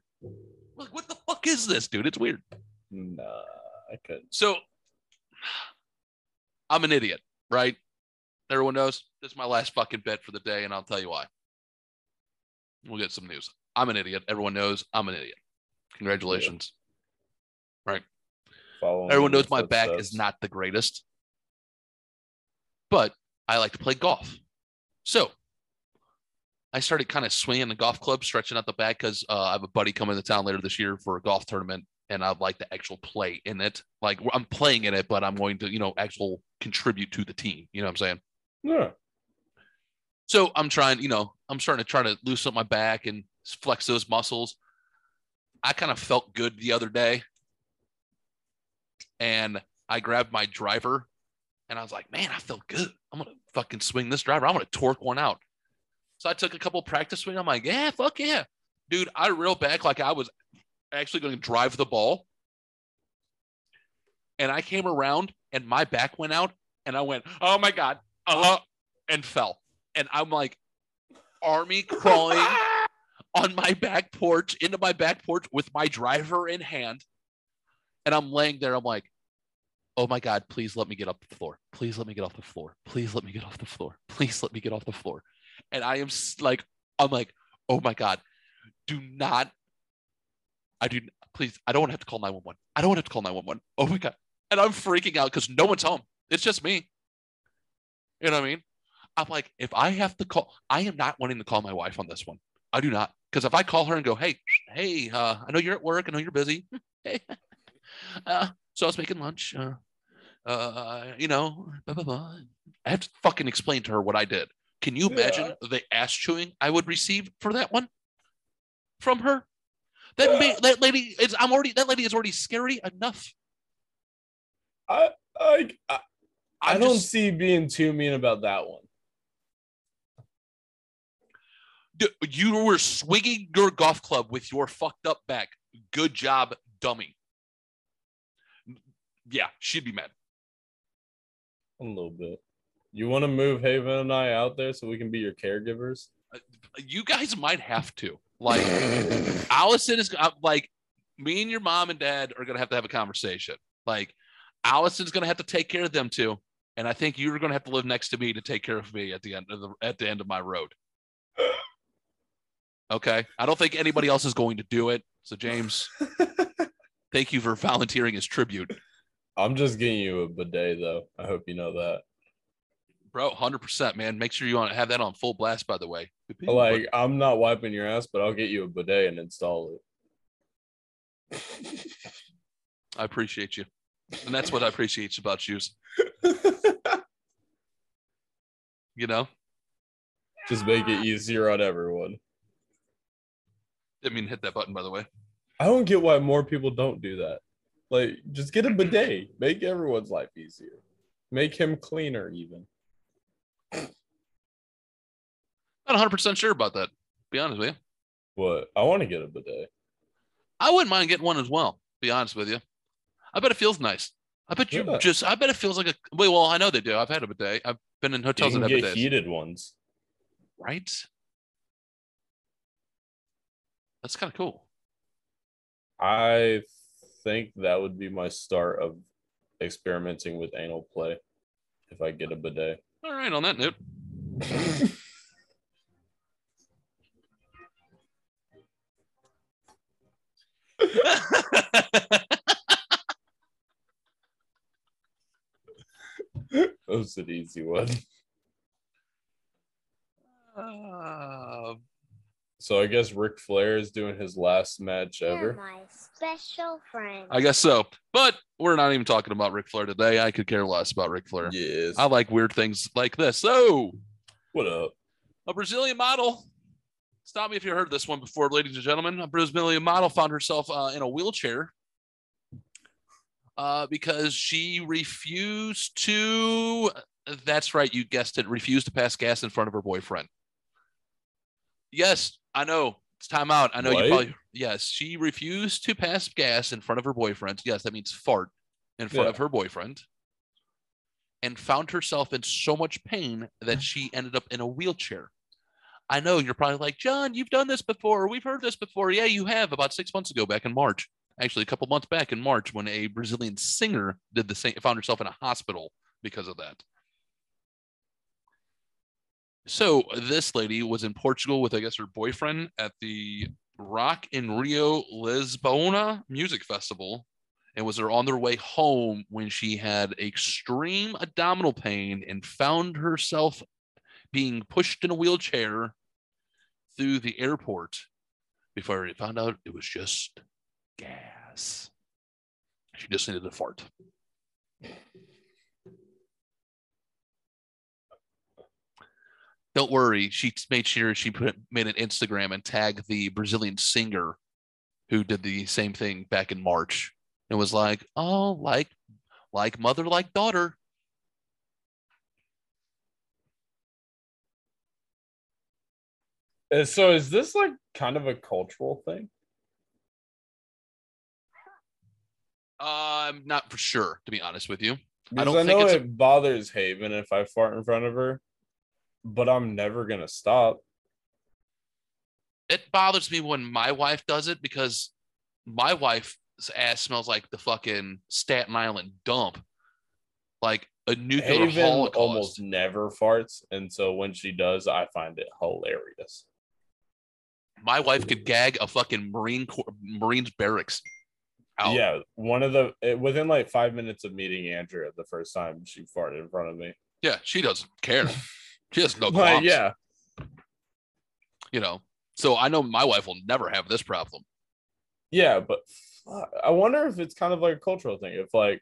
Like, what the fuck is this, dude? It's weird. Nah, I couldn't. So, I'm an idiot, right? Everyone knows this is my last fucking bet for the day, and I'll tell you why. We'll get some news. I'm an idiot. Everyone knows I'm an idiot. Congratulations. Follow Everyone knows my back footsteps. is not the greatest, but I like to play golf. So I started kind of swinging the golf club, stretching out the back because uh, I have a buddy coming to town later this year for a golf tournament, and I'd like to actual play in it. Like I'm playing in it, but I'm going to, you know, actual contribute to the team. You know what I'm saying? Yeah. So I'm trying, you know, I'm starting to try to loosen up my back and flex those muscles. I kind of felt good the other day. And I grabbed my driver and I was like, man, I feel good. I'm going to fucking swing this driver. I'm going to torque one out. So I took a couple practice swings. I'm like, yeah, fuck yeah. Dude, I reeled back like I was actually going to drive the ball. And I came around and my back went out and I went, oh my God, uh, and fell. And I'm like, army crawling [laughs] on my back porch into my back porch with my driver in hand. And I'm laying there. I'm like, oh my God, please let me get off the floor. Please let me get off the floor. Please let me get off the floor. Please let me get off the floor. And I am like, I'm like, oh my God, do not, I do, please, I don't want to have to call 911. I don't want to have to call 911. Oh my God. And I'm freaking out because no one's home. It's just me. You know what I mean? I'm like, if I have to call, I am not wanting to call my wife on this one. I do not. Because if I call her and go, hey, [sniffs] hey, uh, I know you're at work. I know you're busy. [laughs] hey, [laughs] uh, so I was making lunch. Uh, uh, you know, blah, blah, blah. I have to fucking explain to her what I did. Can you imagine the ass chewing I would receive for that one from her? That ma- that lady is. I'm already. That lady is already scary enough. I I I, I don't just- see being too mean about that one. You were swinging your golf club with your fucked up back. Good job, dummy. Yeah, she'd be mad. A little bit. You want to move Haven and I out there so we can be your caregivers? You guys might have to. Like, [laughs] Allison is uh, like, me and your mom and dad are gonna have to have a conversation. Like, Allison's gonna have to take care of them too, and I think you're gonna have to live next to me to take care of me at the end of the at the end of my road. Okay, I don't think anybody else is going to do it. So, James, [laughs] thank you for volunteering as tribute. I'm just getting you a bidet though. I hope you know that. Bro, hundred percent, man. Make sure you want to have that on full blast. By the way, Like I'm not wiping your ass, but I'll get you a bidet and install it. [laughs] I appreciate you, and that's what I appreciate about you. [laughs] You know, just make it easier on everyone. didn't mean to hit that button. By the way, I don't get why more people don't do that. Like, just get a bidet. Make everyone's life easier. Make him cleaner, even. Not one hundred percent sure about that. Be honest with you, What? I want to get a bidet. I wouldn't mind getting one as well. Be honest with you, I bet it feels nice. I bet you Yeah. just. I bet it feels like a. Wait, well, I know they do. I've had a bidet. I've been in You hotels can that have get bidets. heated ones. Right. That's kind of cool. I think that would be my start of experimenting with anal play if I get a bidet. All right. On that note, that was an easy one. Uh, [laughs] So I guess Ric Flair is doing his last match You're ever. my special friend. I guess so. But we're not even talking about Ric Flair today. I could care less about Ric Flair. Yes. I like weird things like this. So, what up? a Brazilian model. Stop me if you heard this one before, ladies and gentlemen. A Brazilian model found herself uh, in a wheelchair uh, because she refused to. That's right, you guessed it. Refused to pass gas in front of her boyfriend. Yes, I know. It's time out. I know What? you probably. Yes, she refused to pass gas in front of her boyfriend. Yes, that means fart in front Yeah. of her boyfriend. And found herself in so much pain that she ended up in a wheelchair. I know you're probably like, John, you've done this before. We've heard this before. Yeah, you have about six months ago, back in March. Actually, a couple months back in March, when a Brazilian singer did the same, found herself in a hospital because of that. So this lady was in Portugal with, I guess, her boyfriend at the Rock in Rio Lisbona Music Festival, and was on their way home when she had extreme abdominal pain and found herself being pushed in a wheelchair through the airport before it found out it was just gas. She just needed a fart. Don't worry, she made sure she put made an Instagram and tagged the Brazilian singer who did the same thing back in March and was like, "Oh, like like mother like daughter." Uh, So is this like kind of a cultural thing? I'm not for sure, to be honest with you. Because don't I, think know it bothers Haven if I fart in front of her, but I'm never gonna stop. It bothers me when my wife does it because my wife's ass smells like the fucking Staten Island dump, like a nuclear Haven holocaust. almost never farts, and so when she does, I find it hilarious. My wife could gag a fucking Marine Corps, Marines barracks. Out. Yeah, one of the it, within like five minutes of meeting Andrea the first time she farted in front of me. yeah, she doesn't care. [laughs] She has no [laughs] qualms. yeah, you know. So I know my wife will never have this problem. yeah, but I wonder if it's kind of like a cultural thing. If like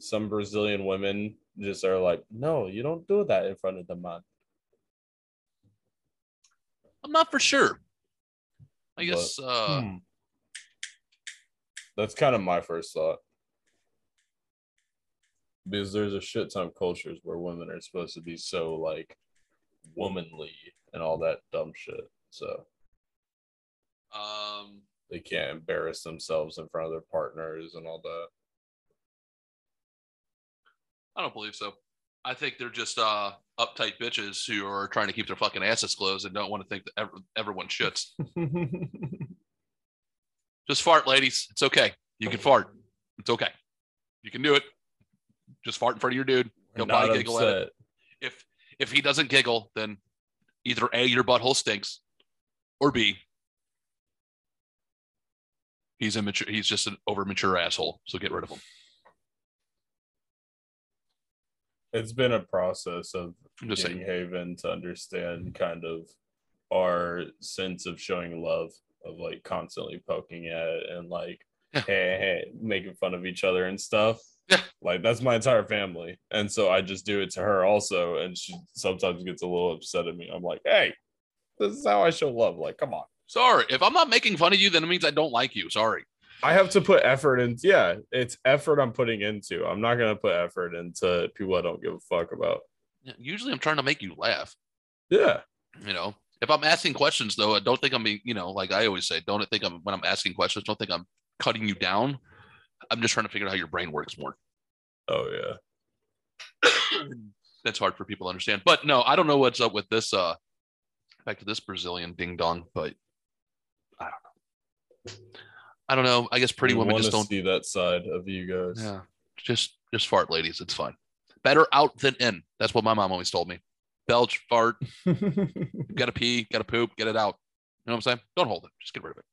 some Brazilian women just are like, no, you don't do that in front of the man. I'm not for sure. I guess uh Hmm. That's kind of my first thought. Because there's a shit ton of cultures where women are supposed to be so like womanly and all that dumb shit. So um they can't embarrass themselves in front of their partners and all that. I don't believe so. I think they're just uh uptight bitches who are trying to keep their fucking asses closed and don't want to think that ever, everyone shits. [laughs] Just fart, ladies. It's okay. You can fart. It's okay. You can do it. Just fart in front of your dude. He'll Not probably giggle at it. If if he doesn't giggle, then either A, your butthole stinks, or B, he's immature. He's just an over mature asshole. So get rid of him. It's been a process of getting saying. Haven to understand kind of our sense of showing love, of like constantly poking at it and like, Yeah. hey, hey, making fun of each other and stuff. Yeah. Like that's my entire family. And so I just do it to her also. And she sometimes gets a little upset at me. I'm like, hey, this is how I show love. Like, come on. Sorry. If I'm not making fun of you, then it means I don't like you. Sorry. I have to put effort into yeah, it's effort I'm putting into. I'm not gonna put effort into people I don't give a fuck about. Yeah, Usually I'm trying to make you laugh. Yeah. You know, if I'm asking questions though, I don't think I'm being, you know, like I always say, don't think I'm when I'm asking questions, don't think I'm cutting you down. I'm just trying to figure out how your brain works more. Oh yeah. [clears throat] That's hard for people to understand. But no, I don't know what's up with this uh back to this Brazilian ding dong, but I don't know. I don't know. I guess pretty women just don't see that side of you guys. yeah. Just just fart ladies. It's fine. Better out than in. That's what my mom always told me. Belch, fart, [laughs] gotta pee, gotta poop, get it out. You know what I'm saying? Don't hold it. Just get rid of it.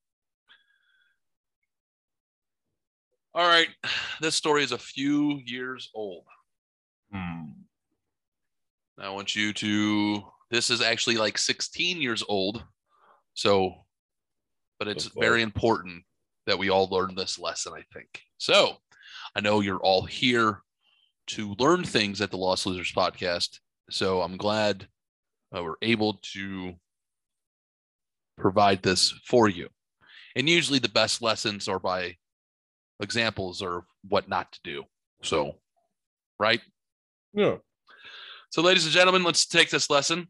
All right. This story is a few years old. Hmm. I want you to. This is actually like 16 years old. So, but it's fuck? very important that we all learn this lesson, I think. So I know you're all here to learn things at the Lost Losers podcast. So I'm glad uh, we're able to provide this for you. And usually the best lessons are by examples or what not to do. So, right? Yeah. So, ladies and gentlemen, let's take this lesson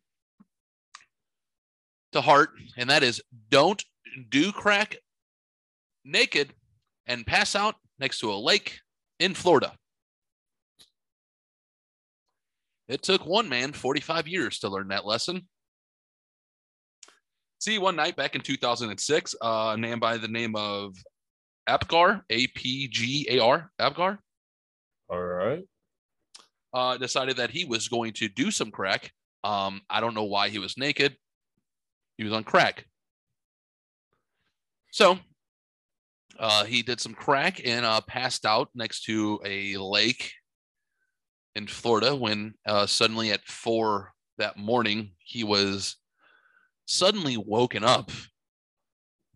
to heart, and that is don't do crack naked and pass out next to a lake in Florida. It took one man 45 years to learn that lesson. See, one night back in 2006, uh, a man by the name of Apgar, A P G A R, Apgar, All right. uh, decided that he was going to do some crack. Um, I don't know why he was naked. He was on crack. So uh, he did some crack and uh, passed out next to a lake in Florida when uh, suddenly at four that morning he was suddenly woken up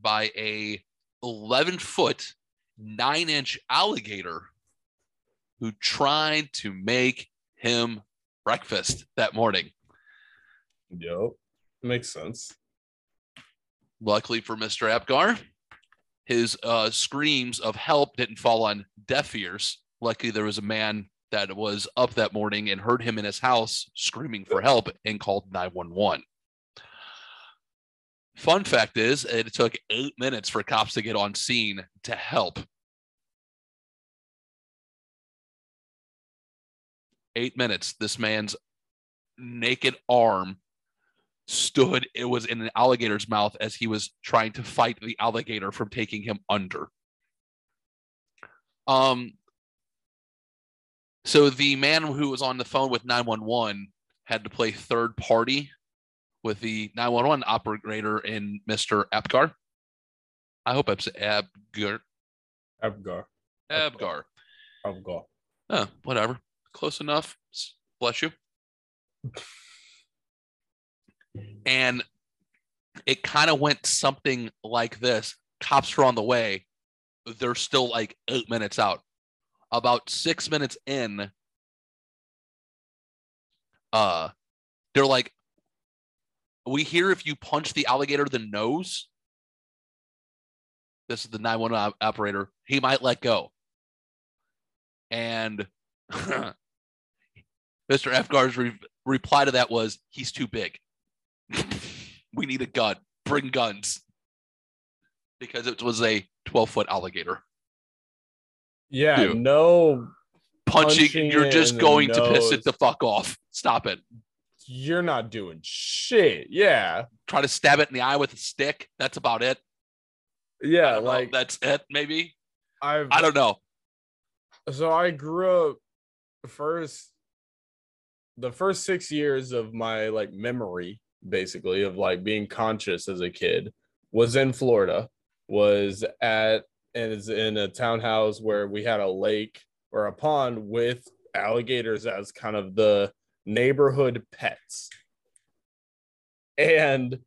by a 11 foot, nine inch alligator who tried to make him breakfast that morning. Yep. Makes sense. Luckily for Mr. Apgar, his uh, screams of help didn't fall on deaf ears. Luckily, there was a man that was up that morning and heard him in his house screaming for help and called 911. Fun fact is, it took eight minutes for cops to get on scene to help. Eight minutes. This man's naked arm stood, it was in an alligator's mouth as he was trying to fight the alligator from taking him under. Um, so the man who was on the phone with 911 had to play third party with the 911 operator in Mr. Apgar. I hope saying Abgar. Abgar. Abgar. Abgar. Oh, whatever. Close enough. Bless you. And it kind of went something like this. Cops are on the way. They're still like eight minutes out. About six minutes in, uh, they're like, we hear if you punch the alligator the nose, this is the 911 op- operator, he might let go. And [laughs] Mr. Efgar's re- reply to that was, he's too big. [laughs] we need a gun. Bring guns. Because it was a 12 foot alligator. Yeah. Dude. No, Punching, Punching you're just going to piss it the fuck off. Stop it. You're not doing shit. Yeah. Try to stab it in the eye with a stick. That's about it. Yeah. don't know. Like that's it, maybe. I've I don't know. so I grew up first the first six years of my like memory basically of like being conscious as a kid was in Florida, was at and is in a townhouse where we had a lake or a pond with alligators as kind of the neighborhood pets. And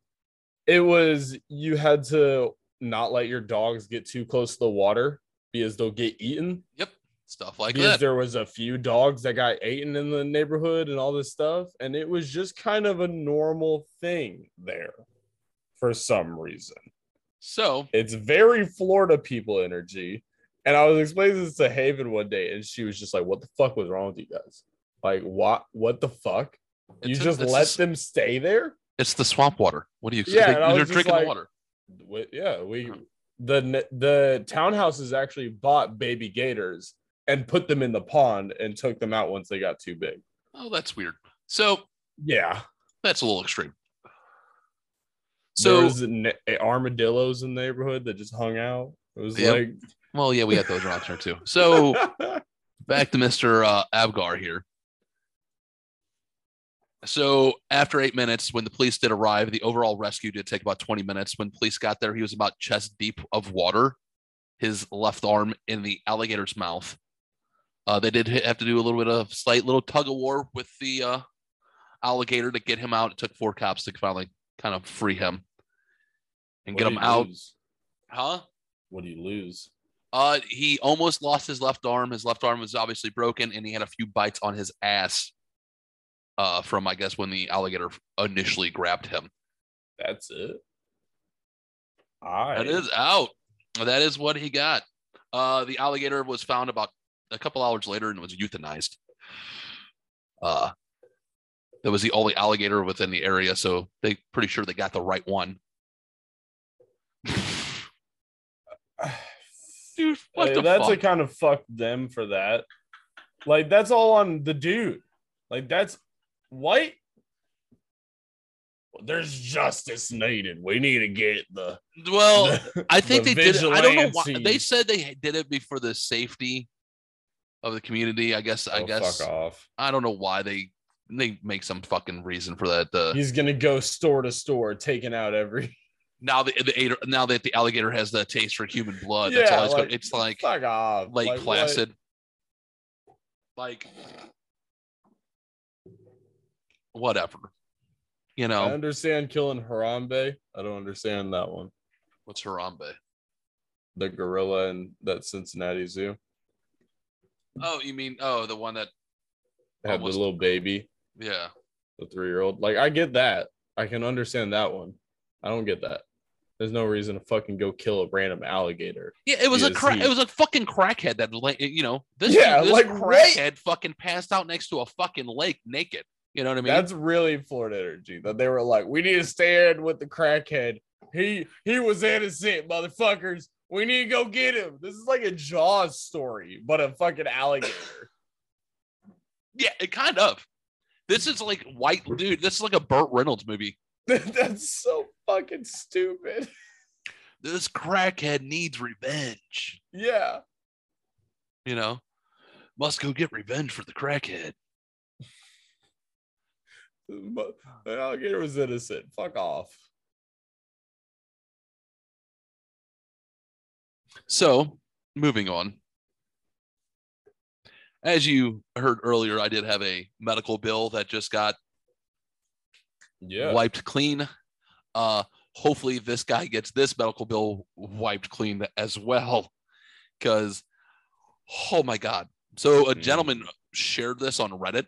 it was you had to not let your dogs get too close to the water because they'll get eaten Yep. Stuff like because that. there was a few dogs that got eaten in the neighborhood and all this stuff and it was just kind of a normal thing there for some reason So it's very florida people energy and i was explaining this to haven one day and she was just like what the fuck was wrong with you guys like what what the fuck you it's- just let s- them stay there It's the swamp water. What do you Yeah, I You're drinking like- the water. we, yeah we the the townhouses actually bought baby gators and put them in the pond and took them out once they got too big Oh, that's weird. So yeah that's a little extreme. So there's an- armadillos in the neighborhood that just hung out. It was Yep. like well, yeah, we got those around here too. So [laughs] back to Mr. Uh, Abgar here. So after eight minutes, when the police did arrive, the overall rescue did take about 20 minutes. When police got there, he was about chest deep of water, his left arm in the alligator's mouth. Uh, they did have to do a little bit of slight little tug of war with the uh, alligator to get him out. It took four cops to finally kind of free him and get him out. lose? Huh? What do you lose? Uh, he almost lost his left arm. His left arm was obviously broken, and he had a few bites on his ass. Uh, from I guess when the alligator initially grabbed him. That's it. That is out. That is what he got. Uh, the alligator was found about a couple hours later and was euthanized. Uh, that was the only alligator within the area, so they pretty sure they got the right one. [sighs] Dude, what Hey, that's fuck? a kind of fuck them for that. Like that's all on the dude. Like that's white. There's justice needed. We need to get the. well, the- I think the they did it. I don't know why. They said they did it before the safety of the community. I guess. I Oh, guess. Fuck off. I don't know why they they make some fucking reason for that. Uh, He's gonna go store to store, taking out every. [laughs] now the, the now that the alligator has the taste for human blood, that's Yeah, all it's, like, it's like Fuck off. Lake Like, what? Placid. Like whatever. You know, I understand killing Harambe. I don't understand that one. what's Harambe? The gorilla in that Cincinnati Zoo Oh, you mean oh the one that had Almost- the little baby, yeah. the three year old. Like I get that. I can understand that one. I don't get that. There's no reason to fucking go kill a random alligator. Yeah, it was a cra- it was a fucking crackhead that like you know this Yeah, this like, crackhead fucking passed out next to a fucking lake naked. You know what I mean? That's really Florida energy. That they were like, we need to stand with the crackhead. He he was innocent, motherfuckers. We need to go get him. This is like a Jaws story, but a fucking alligator. [coughs] yeah, it kind of. This is like white dude. This is like a Burt Reynolds movie. [laughs] That's so fucking stupid. This crackhead needs revenge. Yeah. You know, must go get revenge for the crackhead. [laughs] But the alligator was innocent. Fuck off. So, moving on. As you heard earlier, I did have a medical bill that just got Yeah. wiped clean. Uh, hopefully, this guy gets this medical bill wiped clean as well, because oh my god! So a Mhm. gentleman shared this on Reddit.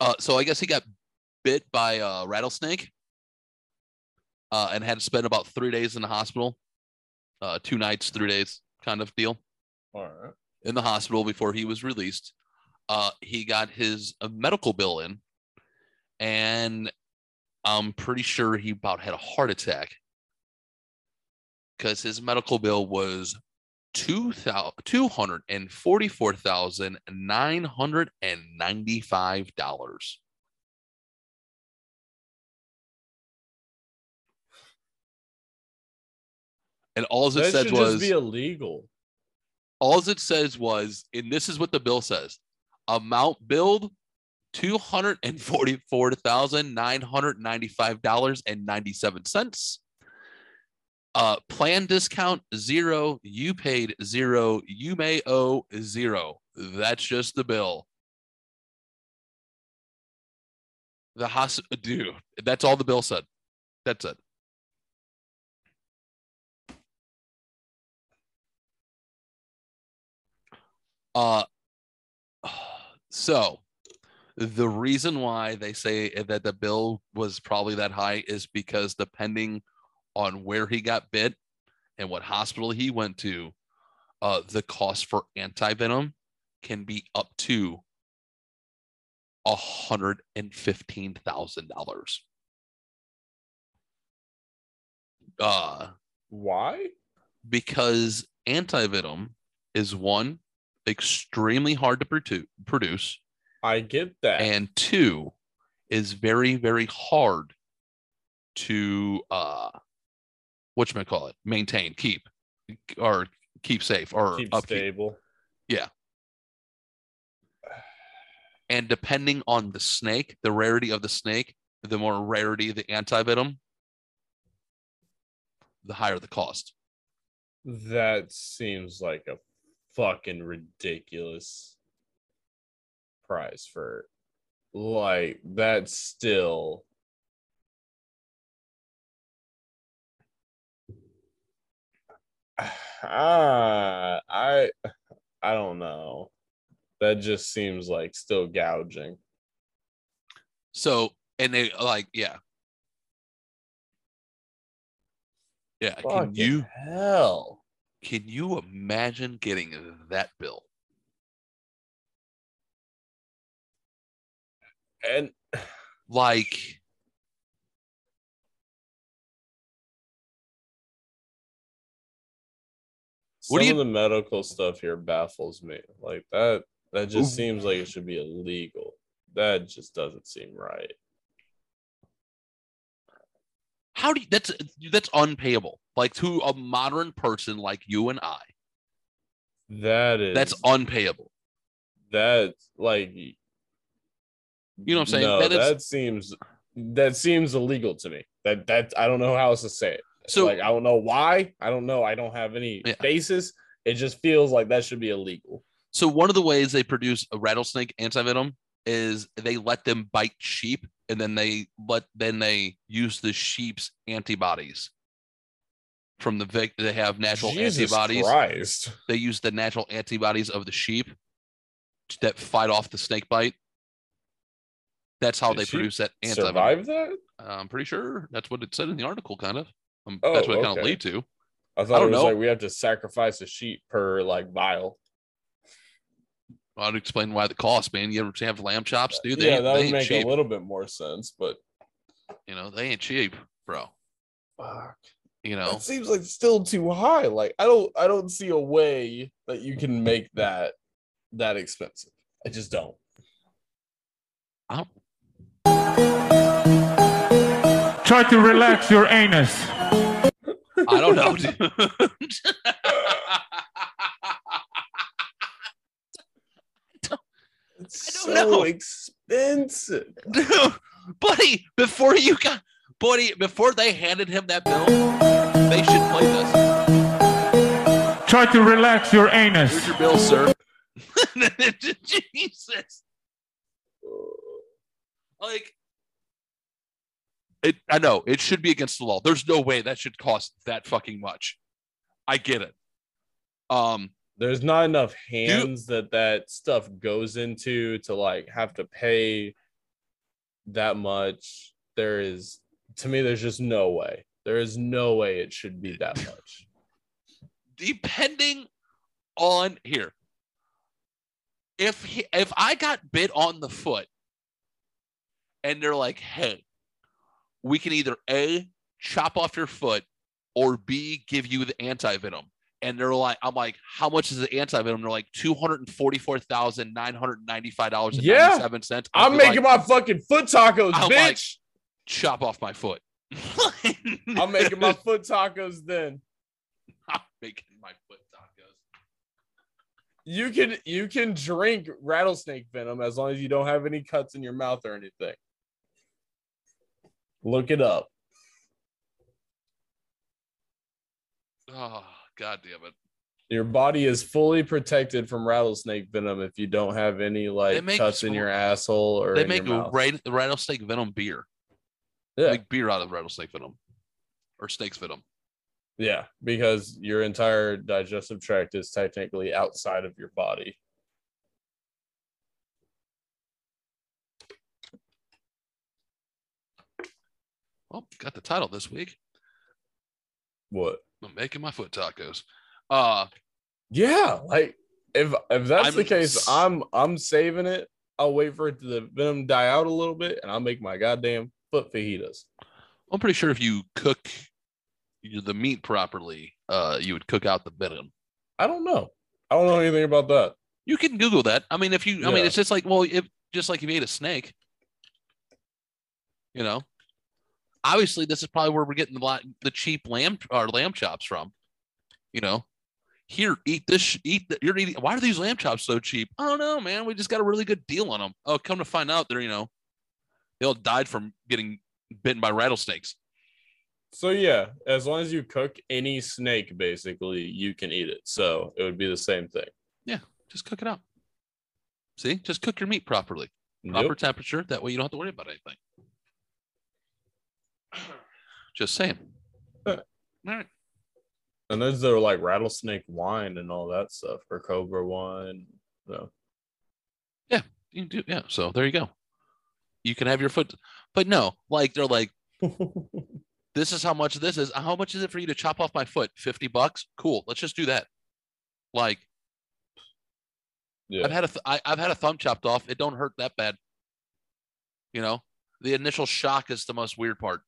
Uh, so I guess he got bit by a rattlesnake, uh, and had to spend about three days in the hospital, uh, two nights, three days, kind of deal All right. in the hospital before he was released. Uh, he got his uh, medical bill in, and I'm pretty sure he about had a heart attack because his medical bill was Two thousand two hundred and forty-four thousand nine hundred and ninety-five dollars, And all it said was be illegal. All it says was, and this is what the bill says amount billed $244,995.97. Uh, plan discount zero. You paid zero. You may owe zero. That's just the bill. The hos, dude. That's all the bill said. That's it. Uh, so the reason why they say that the bill was probably that high is because depending on where he got bit and what hospital he went to, uh, the cost for antivenom can be up to a hundred and fifteen thousand dollars. Uh, Why? because antivenom is one extremely hard to produce I get that. and two is very very hard to uh what you call it maintain keep or keep safe or keep upkeep stable. Yeah. And depending on the snake the rarity of the snake the more rarity the antivenom the higher the cost That seems like a fucking ridiculous price for like that's still [sighs] Ah, I I don't know. That just seems like still gouging. So and they like yeah. Yeah, can you hell? can you imagine getting that bill? And [sighs] Like What some do of the medical stuff here baffles me. Like that that just Ooh. seems like it should be illegal. That just doesn't seem right. how do you that's that's unpayable. Like to a modern person like you and I, That is that's unpayable. that's like You know what I'm saying? No, That is- that seems that seems illegal to me. That that I don't know how else to say it. So like I don't know why. I don't know. I don't have any Yeah. basis. It just feels like that should be illegal. So one of the ways they produce a rattlesnake antivenom is they let them bite sheep and then they let then they use the sheep's antibodies from the vic they have natural Jesus antibodies Christ. they use the natural antibodies of the sheep that fight off the snake bite that's how Did they produce that antivenom Survive that? Uh, i'm pretty sure that's what it said in the article kind of um, Oh, that's what it kind of lead to I thought don't it was know. like we have to sacrifice a sheep per like vial. i'd explain why the cost man you ever have lamb chops dude they, yeah, that they would make cheap a little bit more sense, but you know they ain't cheap bro fuck. you know That seems like still too high. Like I don't I don't see a way that you can make that that expensive. I just don't. I don't Try to relax your anus. I don't know. dude. It's I don't so know. expensive. Dude, [laughs] buddy, before you got, buddy, before they handed him that bill, they should play this. Try to relax your anus. Here's anus. your bill, sir. Jesus, like, it. I know it should be against the law. There's no way that should cost that fucking much. I get it. Um, There's not enough hands that that stuff goes into to like have to pay that much. There is to me there's just no way. There is no way it should be that much. depending on here if he, if i got bit on the foot and they're like hey we can either a chop off your foot or b give you the anti-venom and they're like i'm like how much is the anti-venom they're like $244995 Yeah. cents I'm making my fucking foot tacos, I'm like- bitch. chop off my foot [laughs] I'm making my foot tacos then. [laughs] I'm making my foot tacos You can you can drink rattlesnake venom as long as you don't have any cuts in your mouth or anything. Look it up. oh god damn it Your body is fully protected from rattlesnake venom if you don't have any like make cuts in your asshole or they make your a mouth. rattlesnake venom beer Yeah, make beer out of rattlesnake venom or snake's venom. yeah, because your entire digestive tract is technically outside of your body. Well, got the title this week. What? I'm making my foot tacos. Uh, Yeah, like if if that's I'm the case, I'm I'm saving it. I'll wait for it to the venom die out a little bit, and I'll make my goddamn foot fajitas. I'm pretty sure if you cook the meat properly, uh, you would cook out the venom. I don't know. I don't know anything about that. You can Google that. I mean, if you, I mean, it's just like, well, if just like if you ate a snake, you know. Obviously, this is probably where we're getting the the cheap lamb or lamb chops from. You know, here, eat this. Eat. The, you're eating. Why are these lamb chops so cheap? I don't know, man. We just got a really good deal on them. Oh, come to find out, they're you know, they all died from getting bitten by rattlesnakes. So yeah, as long as you cook any snake, basically, you can eat it. So it would be the same thing. Yeah, just cook it up. See, just cook your meat properly, proper Nope. temperature. That way, you don't have to worry about anything. Just saying. All right. And those are like rattlesnake wine and all that stuff, or cobra wine. No. You do, yeah. So there you go. You can have your foot, but no, like they're like, [laughs] this is how much this is. How much is it for you to chop off my foot? 50 bucks? Cool. Let's just do that. Like yeah. I've had a th- I, I've had a thumb chopped off. It don't hurt that bad. You know, the initial shock is the most weird part,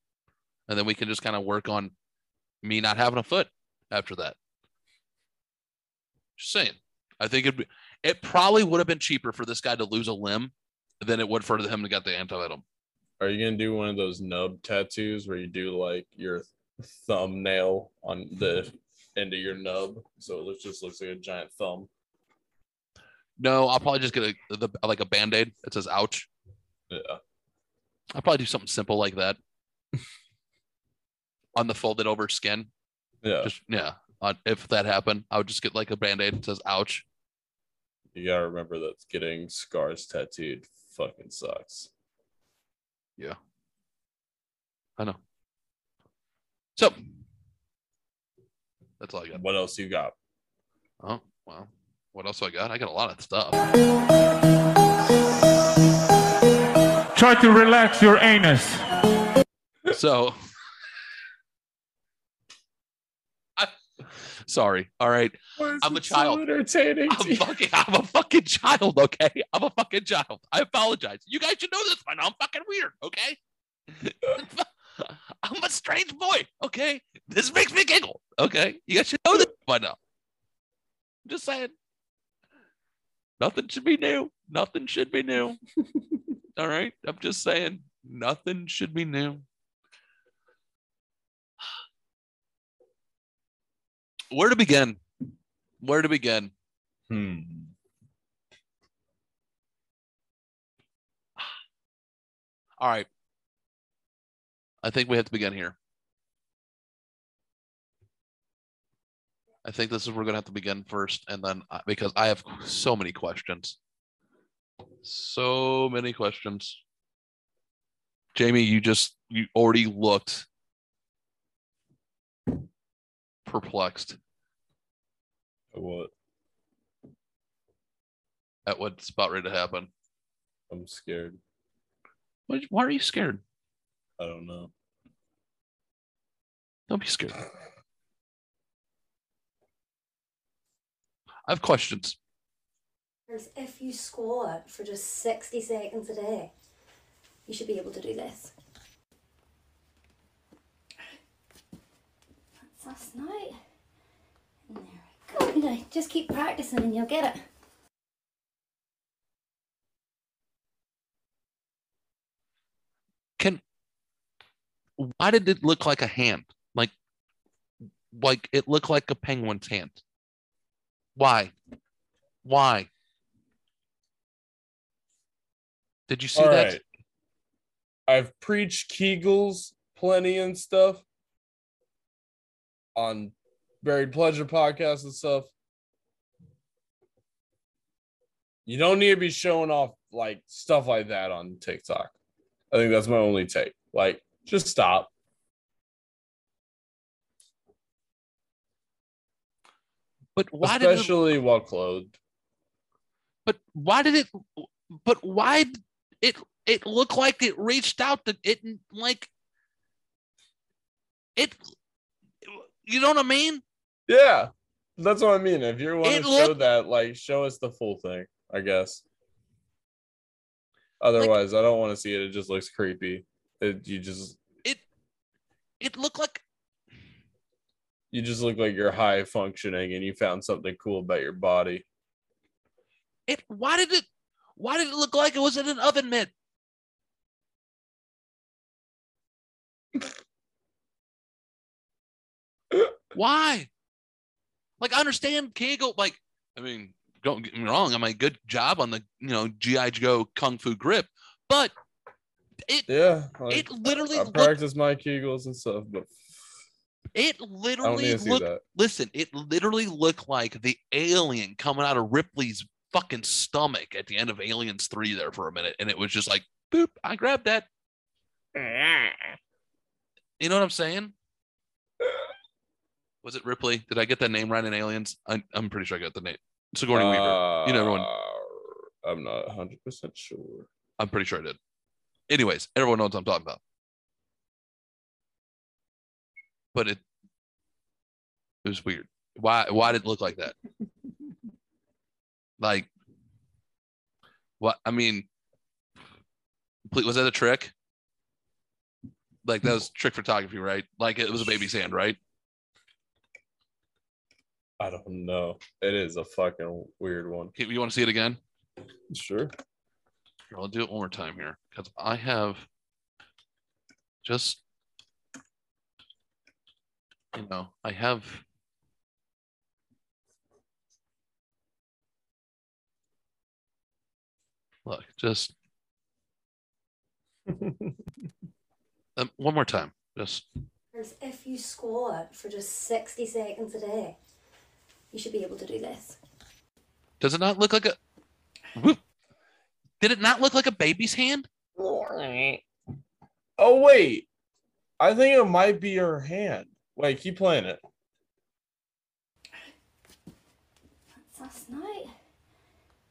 and then we can just kind of work on me not having a foot after that. Just saying. I think it it probably would have been cheaper for this guy to lose a limb than it would for him to get the antivenom. Are you gonna do one of those nub tattoos where you do like your thumbnail on the end of your nub, so it looks, just looks like a giant thumb? No, I'll probably just get a the, like a band aid that says "ouch." Yeah. I'll probably do something simple like that [laughs] on the folded over skin. Yeah. Just yeah. Uh, if that happened, I would just get like a band aid that says "ouch." You gotta remember that getting scars tattooed fucking sucks. Yeah. I know. So that's all I got. What else you got? Oh well, what else do I got? I got a lot of stuff. Try to relax your anus. So, I, sorry. All right, I'm a child. entertaining. I'm fucking. [laughs] I'm a fucking child. Okay, I'm a fucking child. I apologize. You guys should know this by now. I'm fucking weird. Okay. [laughs] I'm a strange boy. Okay, this makes me giggle. Okay, you guys should know this by now. I'm just saying. Nothing should be new. Nothing should be new. [laughs] All right, I'm just saying. Nothing should be new. Where to begin? Where to begin? Hmm. All right. I think we have to begin here. I think this is where we're gonna have to begin first, and then uh, because I have so many questions, so many questions. Jamie, you just you already looked perplexed At What? at what's about ready to happen. I'm scared. Why, why are you scared? I don't know. Don't be scared. [sighs] I have questions. If you squat for just 60 seconds a day, you should be able to do this. That's us now. And there we go. Now, just keep practicing and you'll get it. Can why did it look like a hand? Like like it looked like a penguin's hand. Why? Why? Did you see All that? right. I've preached Kegels plenty and stuff on Buried Pleasure podcast and stuff. You don't need to be showing off like stuff like that on TikTok. I think that's my only take. Like, just stop. But why did it, Especially while clothed. but why did it but why it it looked like it reached out to it like it you know what I mean? Yeah. That's what I mean. If you want It to show that, like show us the full thing, I guess. Otherwise, I don't want to see it. It just looks creepy. It, you just it It looked like you just look like you're high functioning and you found something cool about your body. it why did it why did it look like it was in an oven mitt? [laughs] Why? Like, I understand Kegel. Like, I mean, don't get me wrong. I mean, good job on the you know GI Joe Kung Fu grip, but it Yeah. Like, it literally I looked practice my Kegels and stuff, but it I don't need literally to see looked. that. Listen, it literally looked like the alien coming out of Ripley's fucking stomach at the end of Aliens Three there for a minute, and it was just like, boop, I grabbed that. [laughs] You know what I'm saying? Was it Ripley? Did I get that name right in Aliens? I, I'm pretty sure I got the name. Sigourney Weaver. You know everyone. Uh, I'm not 100 percent sure. I'm pretty sure I did. Anyways, everyone knows what I'm talking about. But it it was weird. Why why did it look like that? Like what I mean was that a trick? Like that was trick photography, right? Like it was a baby's hand, right? I don't know. It is a fucking weird one. You want to see it again? Sure. Here, I'll do it one more time here because I have just, you know, I have. Look, just [laughs] um, one more time. Just If you squat for just 60 seconds a day, you should be able to do this. does it not look like a? Whoop. Did it not look like a baby's hand? Oh wait, I think it might be her hand. Wait, keep playing it. That's last night.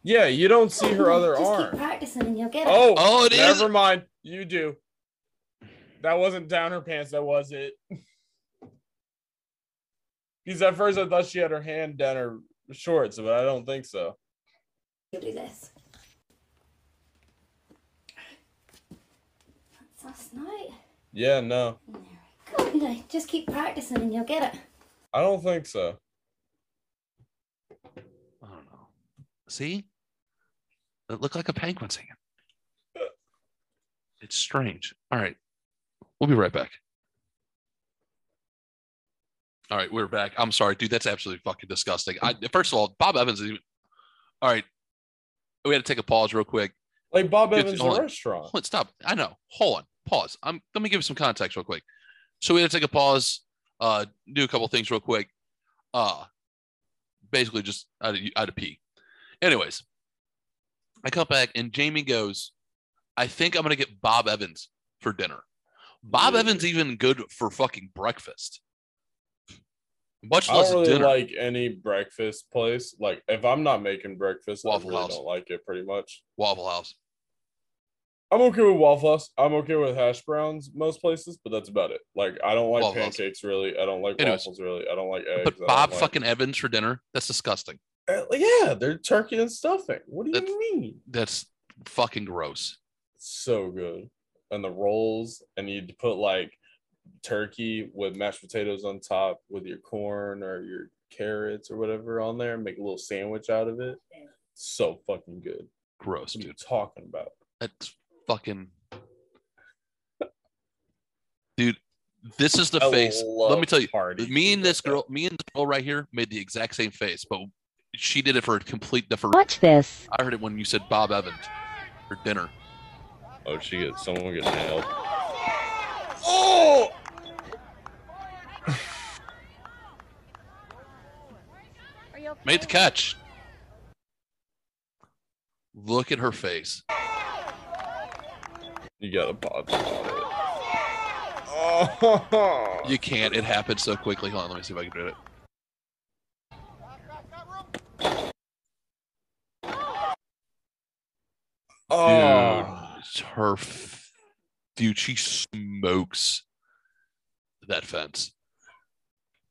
Yeah, you don't see her other Just keep arm. practicing and you'll get it. Oh, Oh, it is. never mind. You do. That wasn't down her pants. That was it. [laughs] Because at first I thought she had her hand down her shorts, but I don't think so. You'll do this. That's last night. Yeah, no, There we go. You know, just keep practicing and you'll get it. I don't think so. I don't know. See? It looked like a penguin's [laughs] hand. It's strange. All right. We'll be right back. All right, we're back. I'm sorry, dude. That's absolutely fucking disgusting. I [laughs] first of all, Bob Evans is even all right. We had to take a pause real quick. Like Bob Evans hold restaurant. Hold on, stop. I know. Hold on. Pause. I'm let me give you some context real quick. So we had to take a pause, uh, do a couple things real quick. Uh basically just out of had to pee. Anyways, I come back and Jamie goes, I think I'm gonna get Bob Evans for dinner. Bob? Evans even good for fucking breakfast. Much I less don't really dinner. like any breakfast place. Like if I'm not making breakfast, Waffle I really House. don't like it pretty much. Waffle House. I'm okay with Waffle House. I'm okay with hash browns most places, but that's about it. Like I don't like Waffle House. pancakes really. I don't like Anyways. waffles really. I don't like eggs. I But don't Bob like- fucking Evans for dinner, that's disgusting. Uh, yeah, they're turkey and stuffing. What do you That's- mean? That's fucking gross. So good. And the rolls, and you'd put like turkey with mashed potatoes on top with your corn or your carrots or whatever on there and make a little sandwich out of it. So fucking good. Gross, What are you dude. talking about? That's fucking. Dude, this is the I face. Let me tell you, party me and this girl, me and this girl right here made the exact same face, but she did it for a complete different. Watch this. I heard it when you said Bob Evans for dinner. Oh, she gets someone get nailed. Oh! Are you okay? Made the catch. Look at her face. You gotta pop. Oh, You can't. It happened so quickly. Hold on, let me see if I can do it. oh. Dude, her, f- dude, she smokes that fence.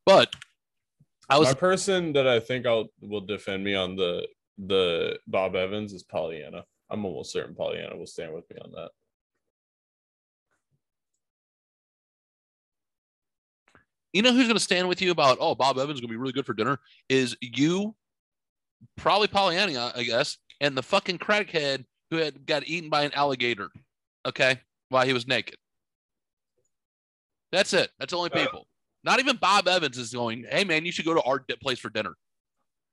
But I was My person that I think I'll will defend me on the the Bob Evans is Pollyanna. I'm almost certain Pollyanna will stand with me on that. you know who's going to stand with you about oh Bob Evans is going to be really good for dinner is you, probably Pollyanna, I guess, and the fucking crackhead who had got eaten by an alligator. Okay, while he was naked. That's it. That's the only Uh. people. Not even Bob Evans is going. Hey man, you should go to our place for dinner.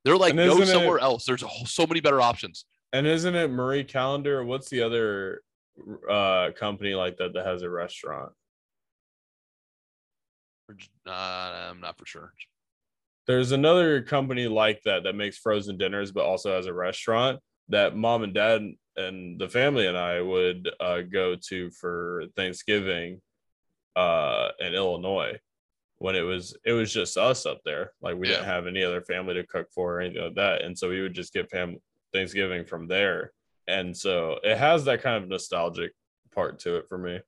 They're like, go isn't it- somewhere else. There's so many better options. And isn't it Marie Callender? What's the other uh company like that that has a restaurant? Uh, I'm not for sure. There's another company like that that makes frozen dinners, but also has a restaurant that mom and dad and the family and I would uh, go to for Thanksgiving uh, in Illinois. When it was it was just us up there. Like we didn't have any other family to cook for or anything like that. And so we would just get fam Thanksgiving from there. And so it has that kind of nostalgic part to it for me.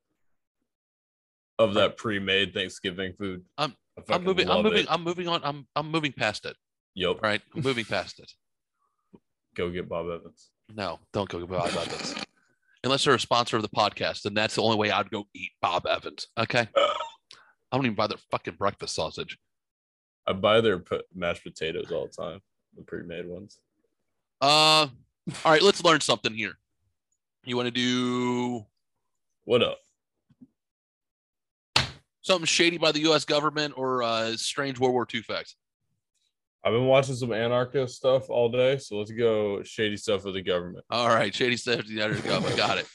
Of that pre-made Thanksgiving food. I'm- I'm moving. I'm moving. it. I'm moving on. I'm I'm moving past it. yep right, I'm moving past it. [laughs] Go get Bob Evans. No, don't go get Bob Evans. Unless they're a sponsor of the podcast, then that's the only way I'd go eat Bob Evans. Okay. [laughs] I don't even buy their fucking breakfast sausage. I buy their mashed potatoes all the time, the pre-made ones. Uh, all right, let's learn something here. You want to do What up? something shady by the U.S. government or uh, strange World War II facts? I've been watching some anarchist stuff all day, so let's go shady stuff with the government. All right, shady stuff. There you go. [laughs] I got it.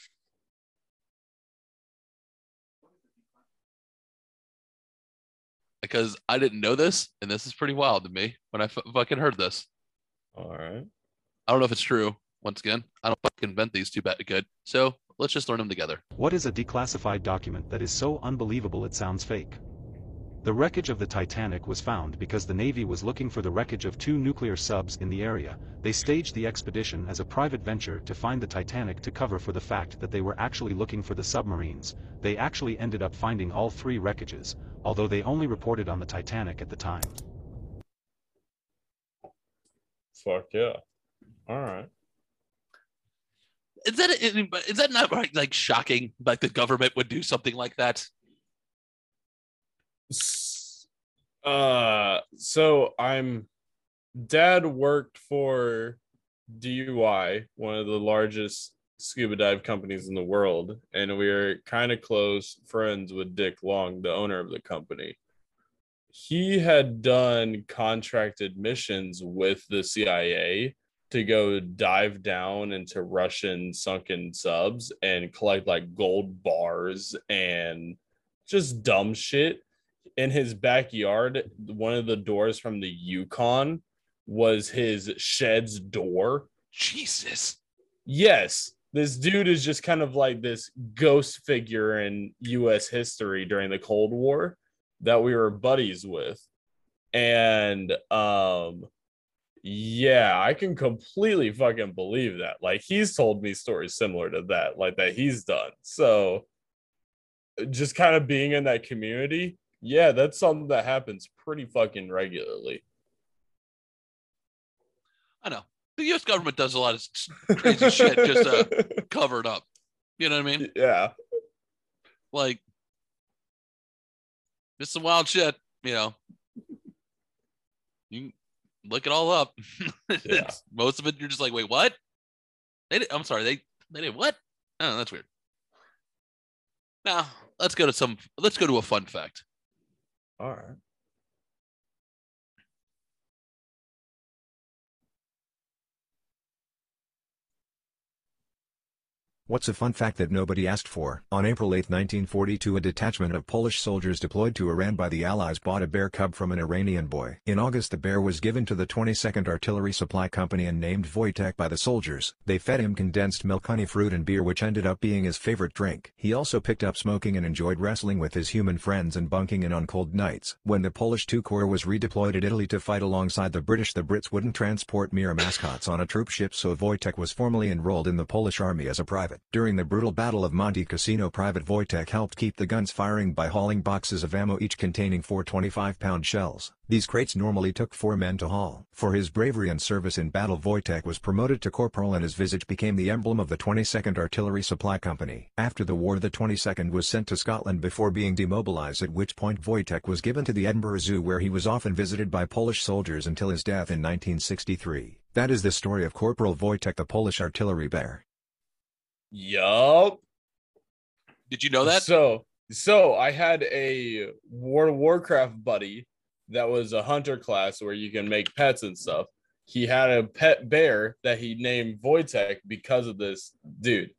Because I didn't know this, and this is pretty wild to me when I f- fucking heard this. All right. I don't know if it's true. Once again, I don't fucking invent these too bad good. So let's just learn them together. What is a declassified document that is so unbelievable it sounds fake? The wreckage of the Titanic was found because the Navy was looking for the wreckage of two nuclear subs in the area. They staged the expedition as a private venture to find the Titanic to cover for the fact that they were actually looking for the submarines. They actually ended up finding all three wreckages, although they only reported on the Titanic at the time. Fuck yeah. All right. Is that is that not like, like shocking? Like the government would do something like that? Uh, so I'm dad worked for DUI, one of the largest scuba dive companies in the world, and we are kind of close friends with Dick Long, the owner of the company. He had done contracted missions with the CIA to go dive down into Russian sunken subs and collect like gold bars and just dumb shit in his backyard, one of the doors from the Yukon was his shed's door. Jesus. Yes, this dude is just kind of like this ghost figure in US history during the Cold War that we were buddies with. And um yeah, I can completely fucking believe that. Like he's told me stories similar to that, like that he's done. So just kind of being in that community, yeah, that's something that happens pretty fucking regularly. I know the U.S. government does a lot of crazy shit just uh, [laughs] covered up. You know what I mean? yeah. Like, just some wild shit. You know, you can look it all up. [laughs] Yeah. Most of it, you're just like, wait, what? They did, I'm sorry, they they did what? Oh, that's weird. Now let's go to some. Let's go to a fun fact. All right. What's a fun fact that nobody asked for? On April 8, 1942 a detachment of Polish soldiers deployed to Iran by the Allies bought a bear cub from an Iranian boy. In August the bear was given to the 22nd Artillery Supply Company and named Wojtek by the soldiers. They fed him condensed milk honey fruit and beer which ended up being his favorite drink. He also picked up smoking and enjoyed wrestling with his human friends and bunking in on cold nights. When the Polish II Corps was redeployed at Italy to fight alongside the British the Brits wouldn't transport mere mascots on a troop ship so Wojtek was formally enrolled in the Polish army as a private. During the brutal Battle of Monte Cassino Private Wojtek helped keep the guns firing by hauling boxes of ammo each containing four 25-pound shells. These crates normally took four men to haul. For his bravery and service in battle Wojtek was promoted to corporal and his visage became the emblem of the 22nd Artillery Supply Company. After the war the 22nd was sent to Scotland before being demobilized at which point Wojtek was given to the Edinburgh Zoo where he was often visited by Polish soldiers until his death in 1963. That is the story of Corporal Wojtek the Polish artillery bear. Yup. Did you know that? So, so I had a World of Warcraft buddy that was a hunter class where you can make pets and stuff. He had a pet bear that he named Wojtek because of this dude,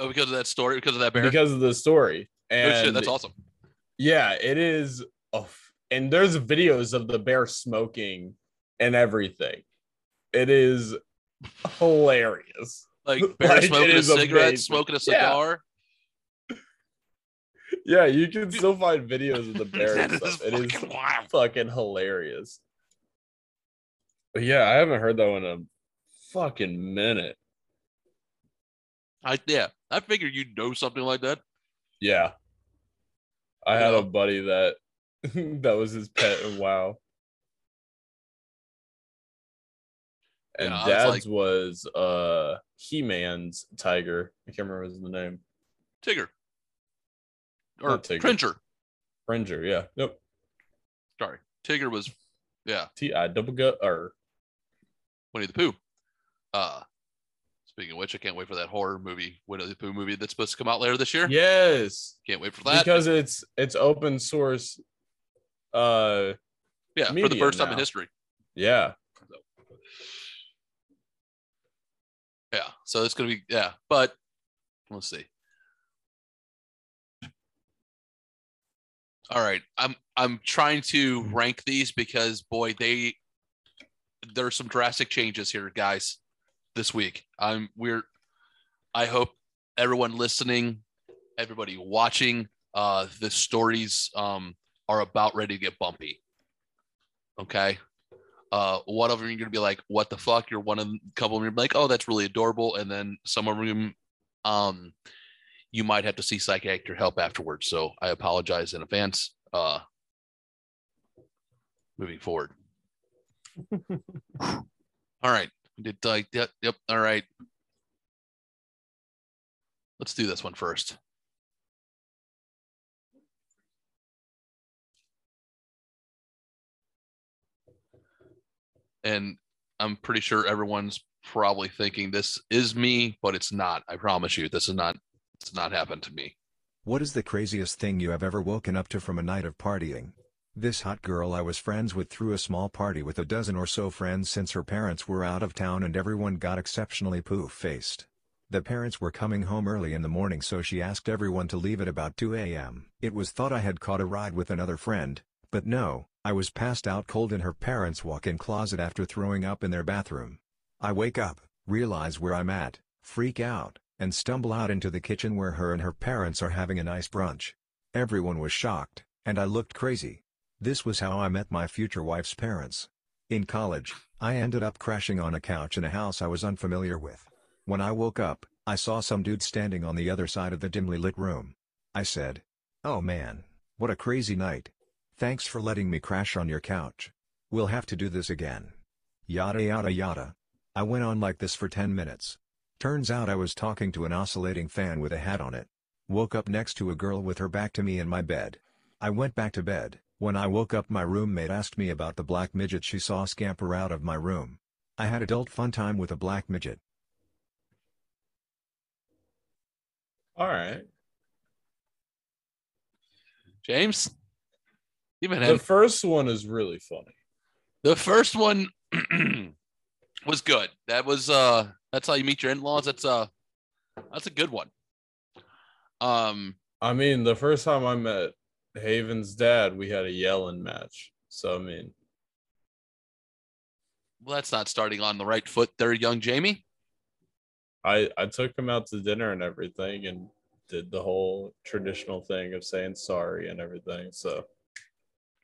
oh, because of that story, because of that bear. because of the story. oh shit, that's awesome. Yeah, it is. Oh, and there's videos of the bear smoking and everything. It is hilarious. Like [laughs] bear Like, smoking a cigarette, amazing. smoking a cigar. Yeah, you can still find videos of the bear. [laughs] That and is stuff. It is fucking wild. fucking hilarious. But yeah, I haven't heard that one in a fucking minute. I yeah, I figured you'd know something like that. Yeah. I had a buddy that [laughs] that was his pet and wow. And Yeah, I was dad's like- was uh He-Man's tiger. I can't remember his name. Tigger. Or Not Tigger. Cringer. Cringer, yeah. Nope. Sorry. Tigger was yeah, T I double gut or Winnie the Pooh. Uh speaking of which, I can't wait for that horror movie, Winnie the Pooh movie that's supposed to come out later this year. yes. Can't wait for that. Because it's it's open source uh yeah, for the first time in history. yeah. Yeah. So it's gonna be yeah, but we'll see. All right. I'm I'm trying to rank these because boy, they there's some drastic changes here, guys, this week. I'm we're I hope everyone listening, everybody watching, uh the stories um are about ready to get bumpy. Okay. Uh, one of them you're gonna be like, "What the fuck?" You're one of them, couple of them you're like, "Oh, that's really adorable," and then some of them, um, you might have to see psychiatric help afterwards. So I apologize in advance. Uh, moving forward. [laughs] all right, did like yep, yep. All right, let's do this one first. And I'm pretty sure everyone's probably thinking this is me, but it's not. I promise you, this is not. It's not happened to me. What is the craziest thing you have ever woken up to from a night of partying? This hot girl I was friends with threw a small party with a dozen or so friends since her parents were out of town and everyone got exceptionally poof-faced. The parents were coming home early in the morning so she asked everyone to leave at about 2 a.m. It was thought I had caught a ride with another friend, but no, I was passed out cold in her parents' walk-in closet after throwing up in their bathroom. I wake up, realize where I'm at, freak out, and stumble out into the kitchen where her and her parents are having a nice brunch. Everyone was shocked, and I looked crazy. This was how I met my future wife's parents. In college, I ended up crashing on a couch in a house I was unfamiliar with. When I woke up, I saw some dude standing on the other side of the dimly lit room. I said, Oh man, what a crazy night. Thanks for letting me crash on your couch. We'll have to do this again. Yada yada yada. I went on like this for 10 minutes. Turns out I was talking to an oscillating fan with a hat on it. Woke up next to a girl with her back to me in my bed. I went back to bed. When I woke up my roommate asked me about the black midget she saw scamper out of my room. I had adult fun time with a black midget. All right. James, even The first one is really funny. The first one [clears throat] was good. That was uh that's how you meet your in-laws. That's uh that's a good one. Um I mean, the first time I met Haven's dad, we had a yelling match. So I mean, well that's not starting on the right foot there, young Jamie. I I took him out to dinner and everything, and did the whole traditional thing of saying sorry and everything. So,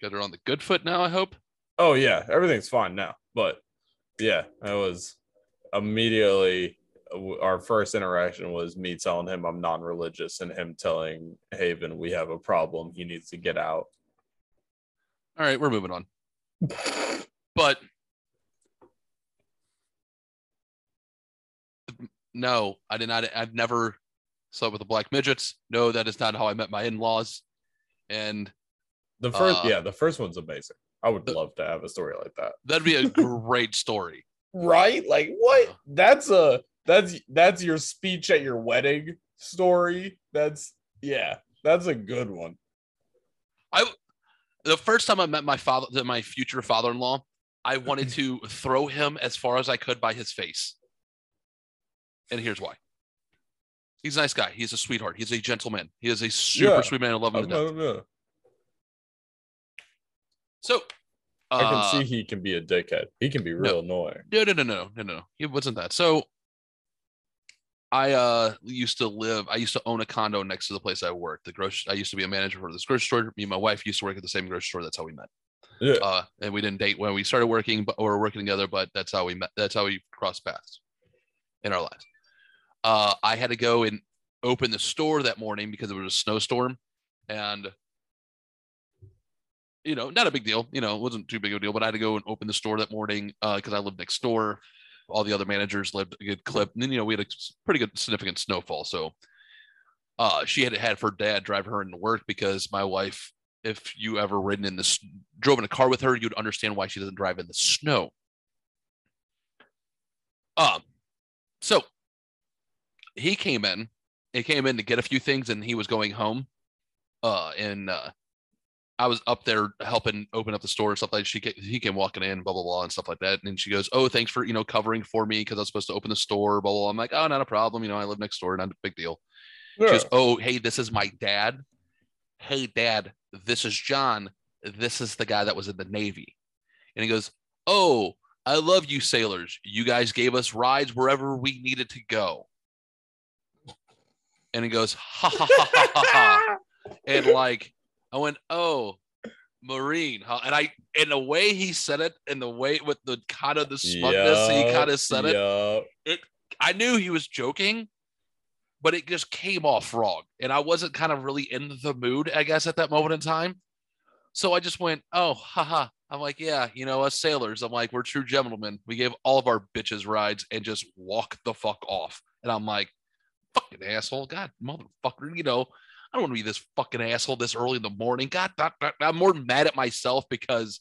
Got her on the good foot now, I hope. oh yeah, everything's fine now. But yeah, I was immediately our first interaction was me telling him I'm non-religious and him telling Haven we have a problem. He needs to get out. All right, we're moving on. [sighs] But no, I did not. I've never slept with the black midgets. No, that is not how I met my in-laws. And The first, Uh, yeah, the first one's amazing. I would love to have a story like that. that'd be a [laughs] great story. Right? Like what? That's a that's that's your speech at your wedding story. That's yeah, that's a good one. I the first time I met my father, my future father-in-law, I [clears throat] wanted to throw him as far as I could by his face. And here's why. He's a nice guy. He's a sweetheart. He's a gentleman. He is a super Yeah. sweet man. I love him I, to death. So I can uh, see he can be a dickhead. He can be real annoying. No, no, no, no, no, no. It wasn't that. So I uh used to live. I used to own a condo next to the place I worked. The grocery. I used to be a manager for this grocery store. Me and my wife used to work at the same grocery store. That's how we met. Yeah. Uh, and we didn't date when we started working, but or working together. But that's how we met. That's how we crossed paths in our lives. Uh, I had to go and open the store that morning because it was a snowstorm, and you know, not a big deal. You know, it wasn't too big of a deal. But I had to go and open the store that morning because I lived next door. All the other managers lived a good clip, and then you know we had a pretty good significant snowfall. So uh, she had had her dad drive her into work because my wife, if you ever ridden in this, drove in a car with her, you'd understand why she doesn't drive in the snow. Um, so he came in, he came in to get a few things, and he was going home. Uh, and uh, I was up there helping open up the store and stuff like that. She he came walking in, blah blah blah, and stuff like that. And she goes, "Oh, thanks for you know covering for me because I was supposed to open the store." Blah blah. blah. I'm like, "Oh, not a problem. You know, I live next door, not a big deal." She goes, "Oh, hey, this is my dad. Hey, dad, this is John. This is the guy that was in the Navy." And he goes, "Oh, I love you sailors. You guys gave us rides wherever we needed to go." And he goes, "Ha ha ha ha ha." ha. [laughs] And like, I went, "Oh, Marine." Huh? And I, in the way he said it, and the way with the kind of the smugness he kind of said it, yup. I knew he was joking, but it just came off wrong. And I wasn't kind of really in the mood, I guess, at that moment in time. So I just went, oh, haha. I'm like, yeah, you know, us sailors, I'm like, we're true gentlemen. We gave all of our bitches rides and just walk the fuck off. And I'm like, fucking asshole. God, motherfucker, you know, I don't want to be this fucking asshole this early in the morning. God, I'm more mad at myself because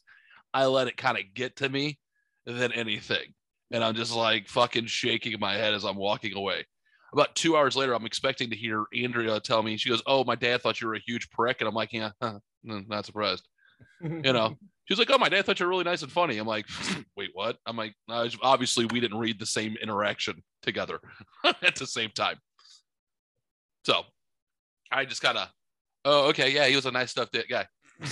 I let it kind of get to me than anything and I'm just like fucking shaking my head as I'm walking away. About two hours later, I'm expecting to hear Andrea tell me, she goes, Oh, my dad thought you were a huge prick. And I'm like, Yeah, huh, not surprised. You know, [laughs] she's like, Oh, my dad thought you were really nice and funny. I'm like, [laughs] Wait, what? I'm like, "No, Obviously, we didn't read the same interaction together [laughs] at the same time. So I just kind of, Oh, okay. Yeah, he was a nice stuff guy. [laughs]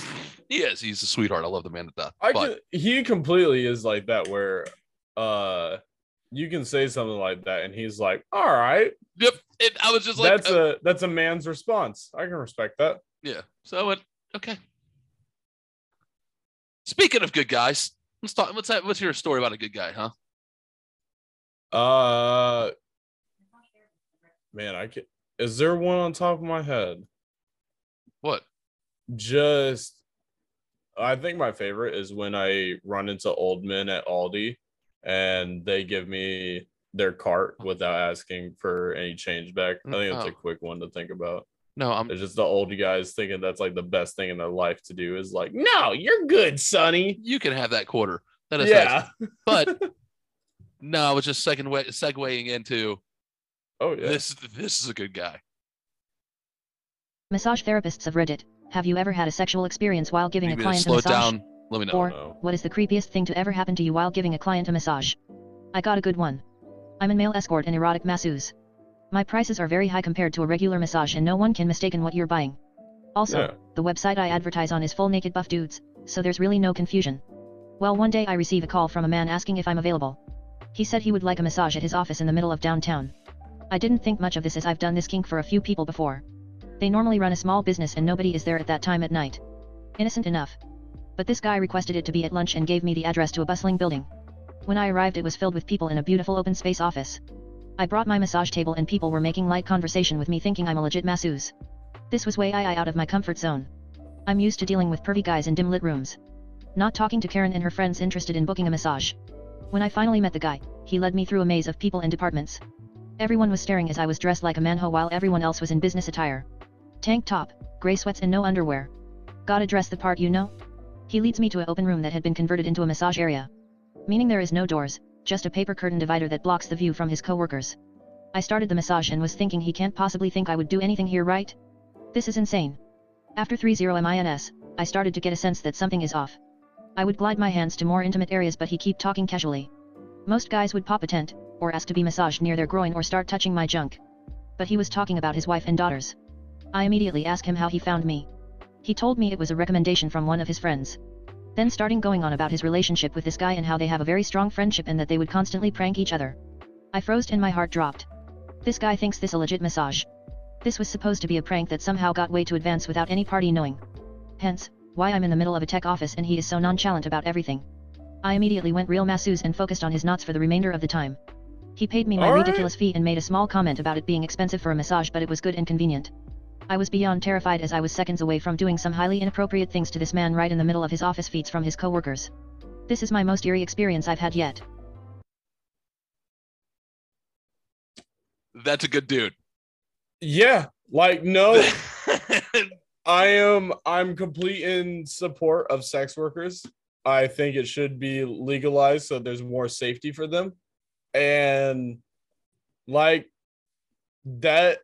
he is. He's a sweetheart. I love the man to death. I but could, he completely is like that where uh you can say something like that and he's like, all right. yep. It, I was just like, that's uh, a that's a man's response. I can respect that. Yeah. So I went, okay. Speaking of good guys, let's talk. What's that? What's your story about a good guy, huh? Uh man, I can is there one on top of my head? What? Just I think my favorite is when I run into old men at Aldi and they give me their cart oh. without asking for any change back. I think it's Oh. a quick one to think about. No, I'm. It's just the old guys thinking that's like the best thing in their life to do is like, no, you're good, Sonny. You can have that quarter. That is nice. Yeah. But [laughs] no, I was just second way segueing into Oh yeah. this. This is a good guy. Massage therapists of Reddit, have you ever had a sexual experience while giving Maybe a client a slow it massage? down. Let me know. Or, No. what is the creepiest thing to ever happen to you while giving a client a massage? I got a good one. I'm a male escort and erotic masseuse. My prices are very high compared to a regular massage and no one can mistaken what you're buying. Also, Yeah. the website I advertise on is full naked buff dudes, so there's really no confusion. Well, one day I receive a call from a man asking if I'm available. He said he would like a massage at his office in the middle of downtown. I didn't think much of this as I've done this kink for a few people before. They normally run a small business and nobody is there at that time at night. Innocent enough. But this guy requested it to be at lunch and gave me the address to a bustling building. When I arrived, it was filled with people in a beautiful open space office. I brought my massage table and people were making light conversation with me thinking I'm a legit masseuse. This was way I out of my comfort zone. I'm used to dealing with pervy guys in dim lit rooms. Not talking to Karen and her friends interested in booking a massage. When I finally met the guy, he led me through a maze of people and departments. Everyone was staring as I was dressed like a manho while everyone else was in business attire. Tank top, gray sweats and no underwear. Gotta dress the part you know? He leads me to an open room that had been converted into a massage area. Meaning there is no doors, just a paper curtain divider that blocks the view from his coworkers. I started the massage and was thinking he can't possibly think I would do anything here right? This is insane. After 30 MINS, I started to get a sense that something is off. I would glide my hands to more intimate areas but he keep talking casually. Most guys would pop a tent, or ask to be massaged near their groin or start touching my junk. But he was talking about his wife and daughters. I immediately asked him how he found me. He told me it was a recommendation from one of his friends. Then starting going on about his relationship with this guy and how they have a very strong friendship and that they would constantly prank each other. I froze and my heart dropped. This guy thinks this a legit massage. This was supposed to be a prank that somehow got way to advance without any party knowing. Hence, why I'm in the middle of a tech office and he is so nonchalant about everything. I immediately went real masseuse and focused on his knots for the remainder of the time. He paid me my Alright. ridiculous fee and made a small comment about it being expensive for a massage but it was good and convenient. I was beyond terrified as I was seconds away from doing some highly inappropriate things to this man right in the middle of his office feats from his coworkers. This is my most eerie experience I've had yet. That's a good dude. Yeah, like no, [laughs] I am I'm complete in support of sex workers. I think it should be legalized so there's more safety for them. And like that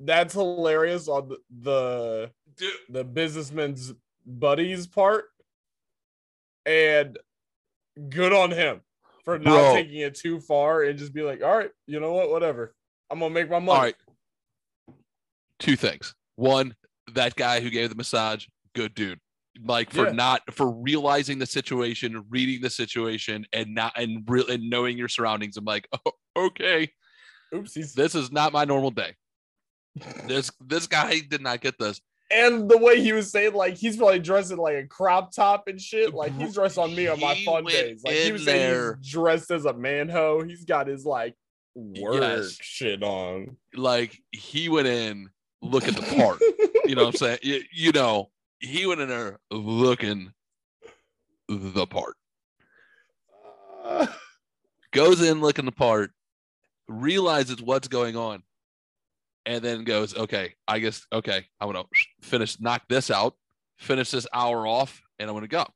that's hilarious on the the, Dude. the businessman's buddies part. And good on him for not Bro. taking it too far and just be like, all right, you know what, whatever. I'm gonna make my money. All right. Two things. One, that guy who gave the massage, good dude. Like for Yeah. not for realizing the situation, reading the situation, and not and real and knowing your surroundings. I'm like, oh, okay, Oopsies. this is not my normal day. This this guy did not get this. And the way he was saying, like he's probably dressed in like a crop top and shit. Like he's dressed on me on my fun days. Like he was saying he's dressed as a manho. He's got his like work Yes. shit on. Like he went in looking the part. [laughs] you know what I'm saying? You, you know, he went in there looking the part. Uh, [laughs] goes in looking the part, realizes what's going on, and then goes, okay, I guess, okay, I'm gonna finish, knock this out, finish this hour off, and I'm gonna go.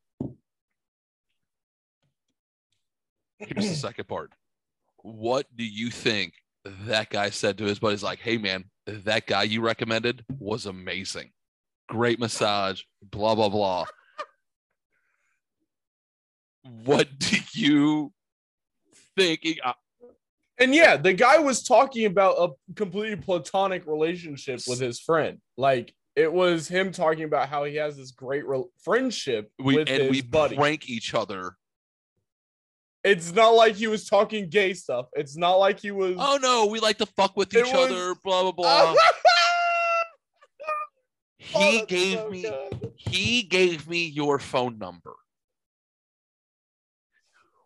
Here's the [clears throat] second part. What do you think that guy said to his buddies? Like, hey man, that guy you recommended was amazing. Great massage, blah blah blah. What do you think? And yeah, the guy was talking about a completely platonic relationship with his friend. Like it was him talking about how he has this great re- friendship we with and his we buddy. prank each other. It's not like he was talking gay stuff. It's not like he was. Oh no, we like to fuck with each was- other. Blah blah blah. [laughs] Oh, he that's gave so me good. he gave me your phone number.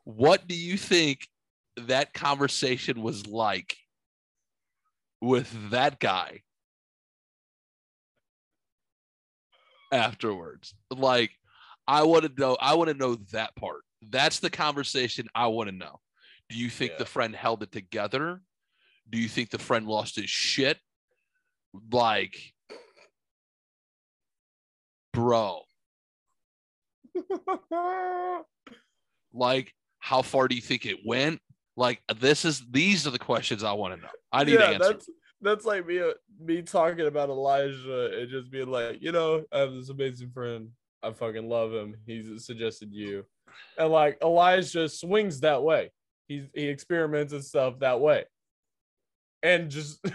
What do you think that conversation was like with that guy afterwards? Like, I want to know. I want to know that part. That's the conversation I want to know. Do you think Yeah. the friend held it together? Do you think the friend lost his shit? Like, bro, [laughs] like how far do you think it went like this is these are the questions i want to know i need yeah, answers that's that's like me me talking about Elijah and just being like, you know, I have this amazing friend. I fucking love him. He's suggested you, and like Elijah swings that way. He's he experiments and stuff that way, and just. [laughs]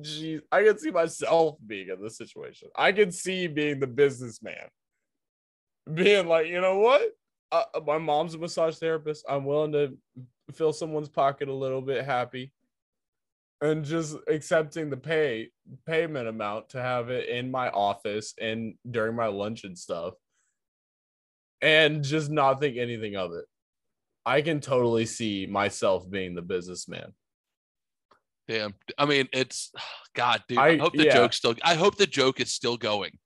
Jeez, I can see myself being in this situation. I can see being the businessman, being like, you know what? Uh, my mom's a massage therapist. I'm willing to fill someone's pocket a little bit happy and just accepting the pay payment amount to have it in my office and during my lunch and stuff and just not think anything of it i can totally see myself being the businessman damn i mean it's [sighs] god dude i, I- hope the yeah. joke still i hope the joke is still going.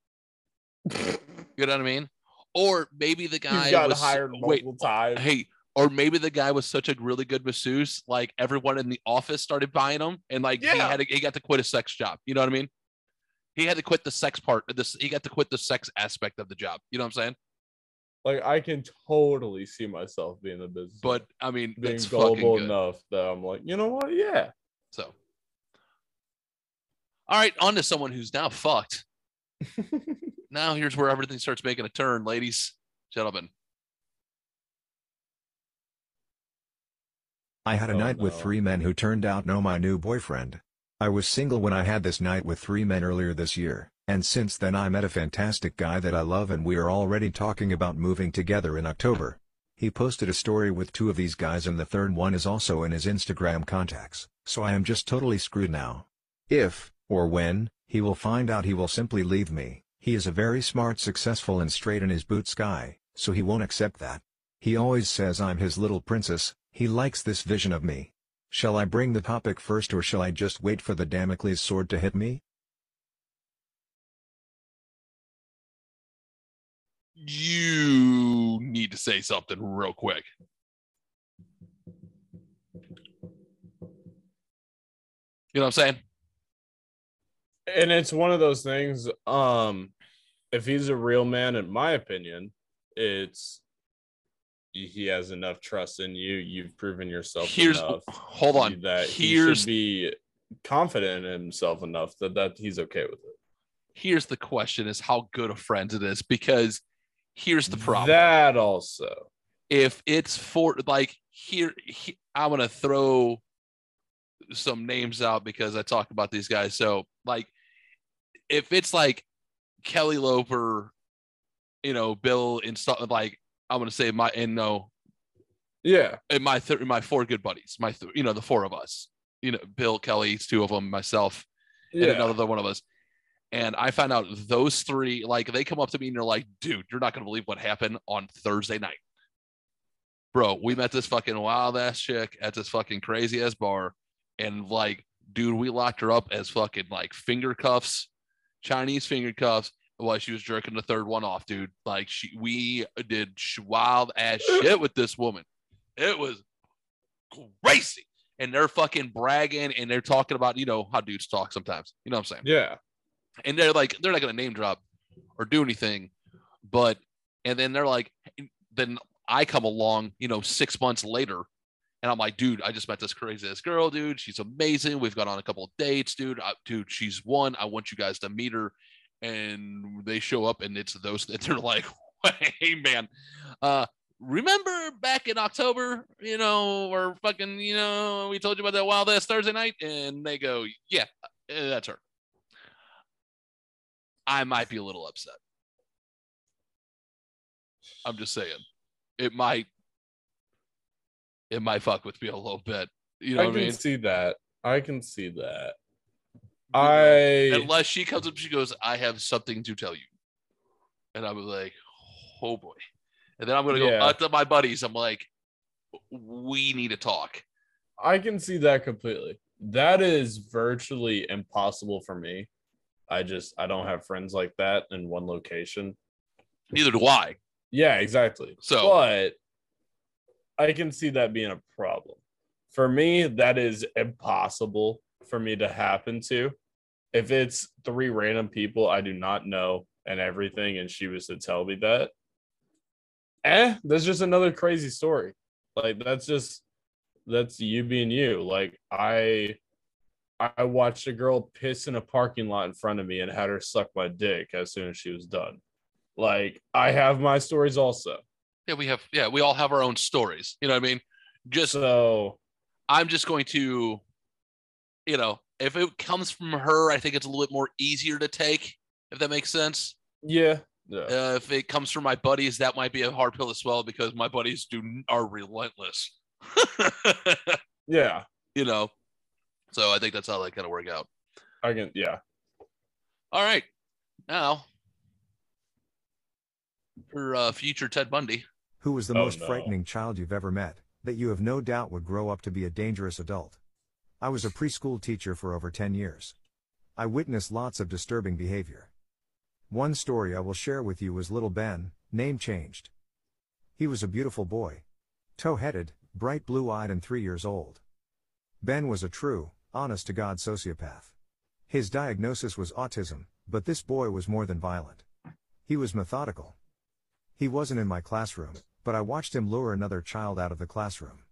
[laughs] You know what i mean? Or maybe the guy got was hired wait multiple times hey or maybe the guy was such a really good masseuse like everyone in the office started buying him and like he had to, he got to quit his sex job. You know what i mean? He had to quit the sex part this he got to quit the sex aspect of the job. You know what i'm saying? Like i can totally see myself being the business but i mean being it's gullible enough that i'm like you know what? Yeah so all right on to someone who's now fucked [laughs] now here's where everything starts making a turn ladies gentlemen I had a Oh, night with three men who turned out no my new boyfriend. I was single when I had this night with three men earlier this year, and since then I met a fantastic guy that I love and we are already talking about moving together in October. He posted a story with two of these guys and the third one is also in his Instagram contacts. So I am just totally screwed now. If, or when, he will find out he will simply leave me. He is a very smart successful and straight in his boots guy, so he won't accept that. He always says I'm his little princess, he likes this vision of me. Shall I bring the topic first or shall I just wait for the Damocles sword to hit me? You need to say something real quick. You know what I'm saying? and it's one of those things um if he's a real man in my opinion it's he has enough trust in you you've proven yourself Here's enough hold on. that he should be confident in himself enough that that he's okay with it here's the question is how good a friend it is because here's the problem. that also if it's for like here, he, I'm gonna throw some names out because I talk about these guys. So like, if it's like Kelly Loper, you know, Bill and stuff like I'm gonna say my and no, yeah and my th- my four good buddies, my th- you know the four of us, you know, Bill Kelly, two of them, myself, and another one of us. And I found out those three, like they come up to me and they're like, dude, you're not gonna believe what happened on Thursday night. Bro, we met this fucking wild ass chick at this fucking crazy ass bar. And like, dude, we locked her up as fucking like finger cuffs, Chinese finger cuffs, while she was jerking the third one off, dude. Like she we did wild ass [laughs] shit with this woman. It was crazy. And they're fucking bragging and they're talking about, you know, how dudes talk sometimes. You know what I'm saying? yeah and they're like they're not gonna name drop or do anything but and then they're like then i come along you know six months later and i'm like dude i just met this crazy ass girl dude. She's amazing. We've gone on a couple of dates dude. I, dude she's one. I want you guys to meet her. And they show up and it's those that they're like [laughs] hey man uh remember back in october you know or fucking you know we told you about that wild ass thursday night? And they go yeah eh, that's her. I might be a little upset. I'm just saying, it might, it might fuck with me a little bit. You know i can mean? see that i can see that i Unless she comes up, she goes, "I have something to tell you," and I'm like, "Oh boy," and then I'm gonna go Yeah. up to my buddies. I'm like, "We need to talk." I can see that completely. That is virtually impossible for me. I just I don't have friends like that in one location. Neither do I. Yeah, exactly. So- but I can see that being a problem. For me, that is impossible for me to happen to. If it's three random people I do not know and everything, and she was to tell me that, eh, that's just another crazy story. Like that's just that's you being you. Like I I watched a girl piss in a parking lot in front of me and had her suck my dick as soon as she was done. Like I have my stories also. Yeah, we have. Yeah, we all have our own stories. You know what I mean? Just So I'm just going to, you know, if it comes from her, I think it's a little bit more easier to take. If that makes sense. yeah, yeah. Uh, if it comes from my buddies, that might be a hard pill to swallow because my buddies do are relentless. [laughs] yeah. you know, so I think that's how that kind of work out. I can yeah. All right, now for uh, future Ted Bundy. Who was the Oh, most no. frightening child you've ever met, that you have no doubt would grow up to be a dangerous adult? I was a preschool teacher for over 10 years. I witnessed lots of disturbing behavior. One story I will share with you was little Ben, name changed. He was a beautiful boy. Tow headed, bright blue eyed, and three years old. Ben was a true, honest to God sociopath. His diagnosis was autism, but this boy was more than violent. He was methodical. He wasn't in my classroom, but I watched him lure another child out of the classroom.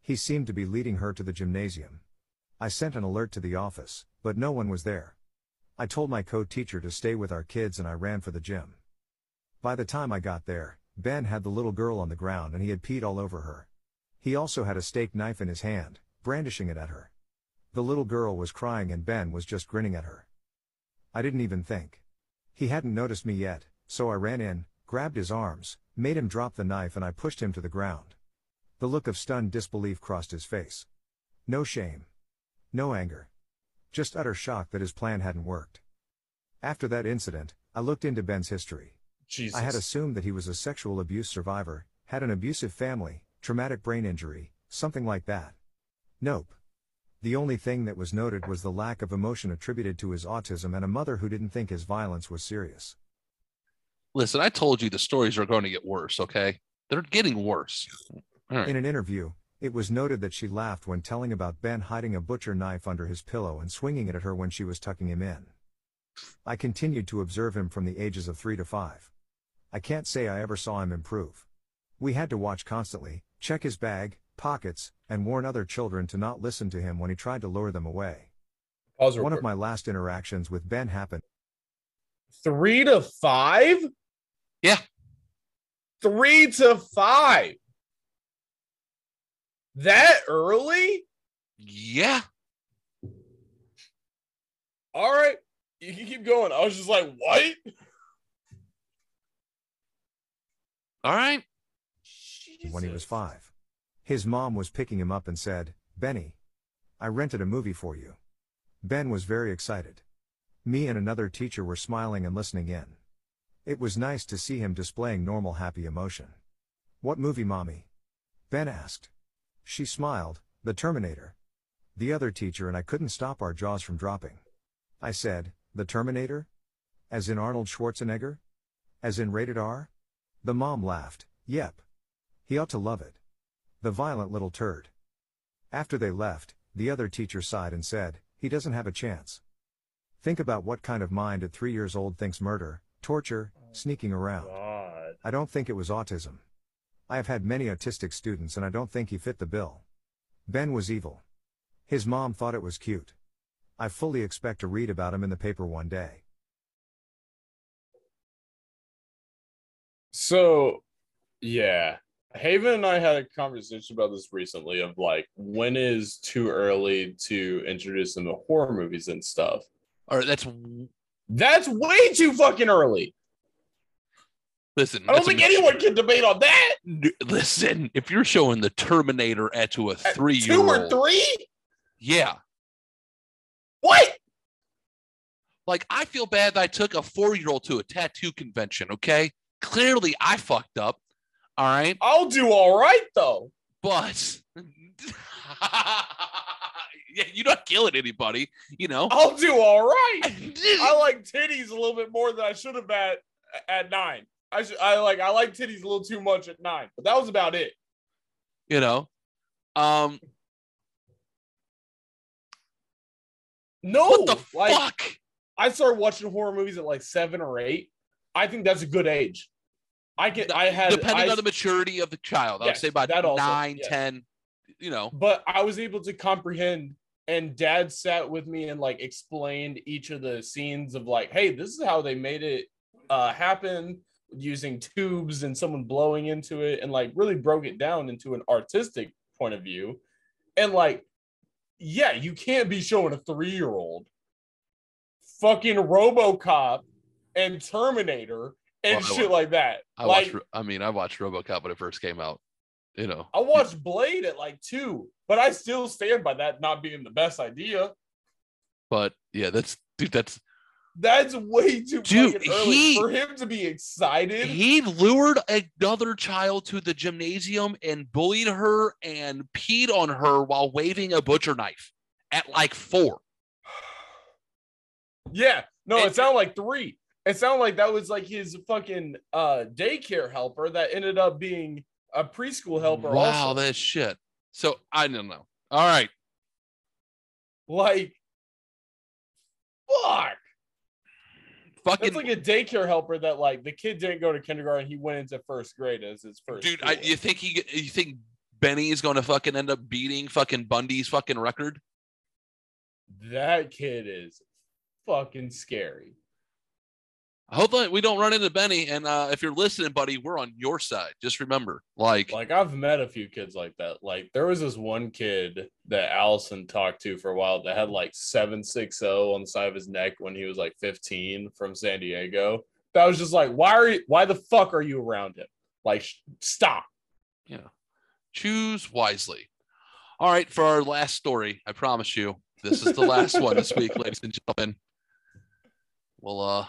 He seemed to be leading her to the gymnasium. I sent an alert to the office, but no one was there. I told my co teacher to stay with our kids and I ran for the gym. By the time I got there, Ben had the little girl on the ground and he had peed all over her. He also had a steak knife in his hand, brandishing it at her. The little girl was crying and Ben was just grinning at her. I didn't even think. He hadn't noticed me yet, so I ran in, grabbed his arms, made him drop the knife and I pushed him to the ground. The look of stunned disbelief crossed his face. No shame. No anger. Just utter shock that his plan hadn't worked. After that incident, I looked into Ben's history. Jesus. I had assumed that he was a sexual abuse survivor, had an abusive family, traumatic brain injury, something like that. Nope. The only thing that was noted was the lack of emotion attributed to his autism and a mother who didn't think his violence was serious. Listen, I told you the stories are going to get worse, okay? They're getting worse. All right. In an interview, it was noted that she laughed when telling about Ben hiding a butcher knife under his pillow and swinging it at her when she was tucking him in. I continued to observe him from the ages of 3 to 5. I can't say I ever saw him improve. We had to watch constantly, check his bag, pockets, and warn other children to not listen to him when he tried to lure them away. Pause real One of my last interactions with Ben happened three to five. Yeah. Three to five. That early? Yeah. All right. You can keep going. I was just like, what? All right. when he was 5. His mom was picking him up and said, Benny, I rented a movie for you. Ben was very excited. Me and another teacher were smiling and listening in. It was nice to see him displaying normal happy emotion. What movie, mommy? Ben asked. She smiled, The Terminator. The other teacher and I couldn't stop our jaws from dropping. I said, The Terminator? As in Arnold Schwarzenegger? As in rated R? The mom laughed, Yep. He ought to love it. The violent little turd. After they left, the other teacher sighed and said, He doesn't have a chance. Think about what kind of mind at three years old thinks murder, torture, sneaking around. God. I don't think it was autism. I have had many autistic students and I don't think he fit the bill. Ben was evil. His mom thought it was cute. I fully expect to read about him in the paper one day. So, yeah. Haven and I had a conversation about this recently of like, when is too early to introduce them to horror movies and stuff? All right. That's That's way too fucking early. listen. I don't think anyone can debate on that. Listen, if you're showing the Terminator at to a three year Two or three? yeah. What? Like I feel bad that I took a four year old to a tattoo convention. Okay, clearly I fucked up. All right, I'll do all right though. but [laughs] [laughs] you're not killing anybody. You know. I'll do all right. [laughs] I like titties a little bit more than I should have at at nine. I should I like I like titties a little too much at nine, but that was about it. you know. Um. No, What the like fuck? I started watching horror movies at like seven or eight. I think that's a good age. I can I had Depending I- on the maturity of the child, I would say about that also, nine, yes. ten. You know. but I was able to comprehend and dad sat with me and like explained each of the scenes of like, hey, this is how they made it uh happen using tubes and someone blowing into it and like really broke it down into an artistic point of view. And like, yeah, you can't be showing a three-year-old fucking Robocop and Terminator and Well, shit wa- like that. I like watched, I mean, I watched RoboCop when it first came out. You know. I watched Blade at like two, but I still stand by that not being the best idea. But yeah, that's dude. That's That's way too Dude, early he- for him to be excited. he lured another child to the gymnasium and bullied her and peed on her while waving a butcher knife at like four. [sighs] yeah, no, And- it sounded like three. It sounded like that was like his fucking uh daycare helper that ended up being a preschool helper. Wow, also. that shit. So I don't know. All right. like, fuck. Fucking That's like a daycare helper that like the kid didn't go to kindergarten. He went into first grade as his first. dude, I, you think he you think Benny is going to fucking end up beating fucking Bundy's fucking record? that kid is fucking scary. I hope that we don't run into Benny. And uh, if you're listening, buddy, we're on your side. Just remember, like, Like I've met a few kids like that. Like there was this one kid that Allison talked to for a while that had like 760 on the side of his neck when he was like 15 from San Diego. That was just like, why are you why the fuck are you around him? Like sh- stop. Yeah, choose wisely. All right, for our last story, I promise you, this is the last one this week, [laughs] ladies and gentlemen. Well, uh,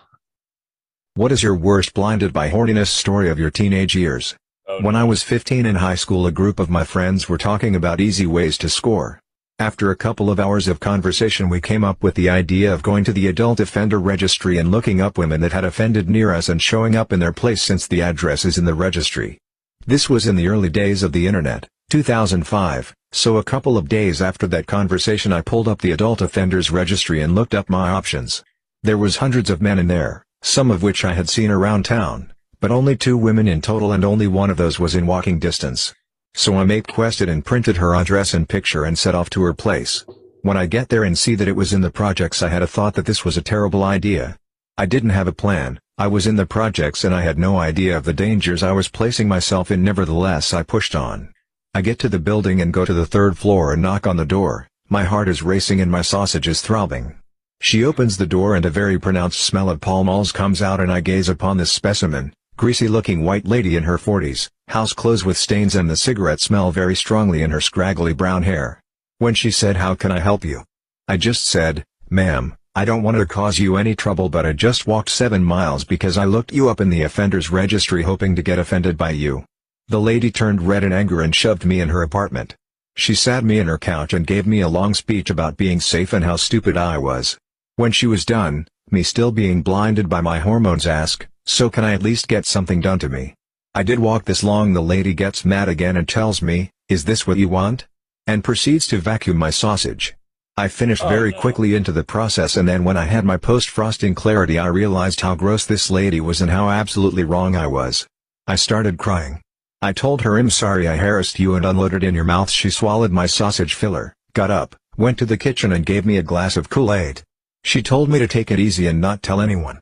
What is your worst blinded by horniness story of your teenage years? Oh, When I was 15 in high school a group of my friends were talking about easy ways to score. After a couple of hours of conversation we came up with the idea of going to the adult offender registry and looking up women that had offended near us and showing up in their place since the address is in the registry. This was in the early days of the internet, 2005, so a couple of days after that conversation I pulled up the adult offenders registry and looked up my options. There was hundreds of men in there, some of which I had seen around town, but only two women in total and only one of those was in walking distance. So I MapQuested and printed her address and picture and set off to her place. When I get there and see that it was in the projects I had a thought that this was a terrible idea. I didn't have a plan, I was in the projects and I had no idea of the dangers I was placing myself in nevertheless I pushed on. I get to the building and go to the third floor and knock on the door, my heart is racing and my sausage is throbbing. She opens the door and a very pronounced smell of Pall Malls comes out and I gaze upon this specimen, greasy-looking white lady in her 40s, house clothes with stains and the cigarette smell very strongly in her scraggly brown hair. When she said how can I help you? I just said, ma'am, I don't want to cause you any trouble but I just walked 7 miles because I looked you up in the offenders registry hoping to get offended by you. The lady turned red in anger and shoved me in her apartment. She sat me in her couch and gave me a long speech about being safe and how stupid I was. When she was done, me still being blinded by my hormones ask, so can I at least get something done to me? I did walk this long the lady gets mad again and tells me, is this what you want? And proceeds to vacuum my sausage. I finished Oh, very quickly into the process and then when I had my post-frosting clarity I realized how gross this lady was and how absolutely wrong I was. I started crying. I told her I'm sorry I harassed you and unloaded in your mouth she swallowed my sausage filler, got up, went to the kitchen and gave me a glass of Kool-Aid. She told me to take it easy and not tell anyone.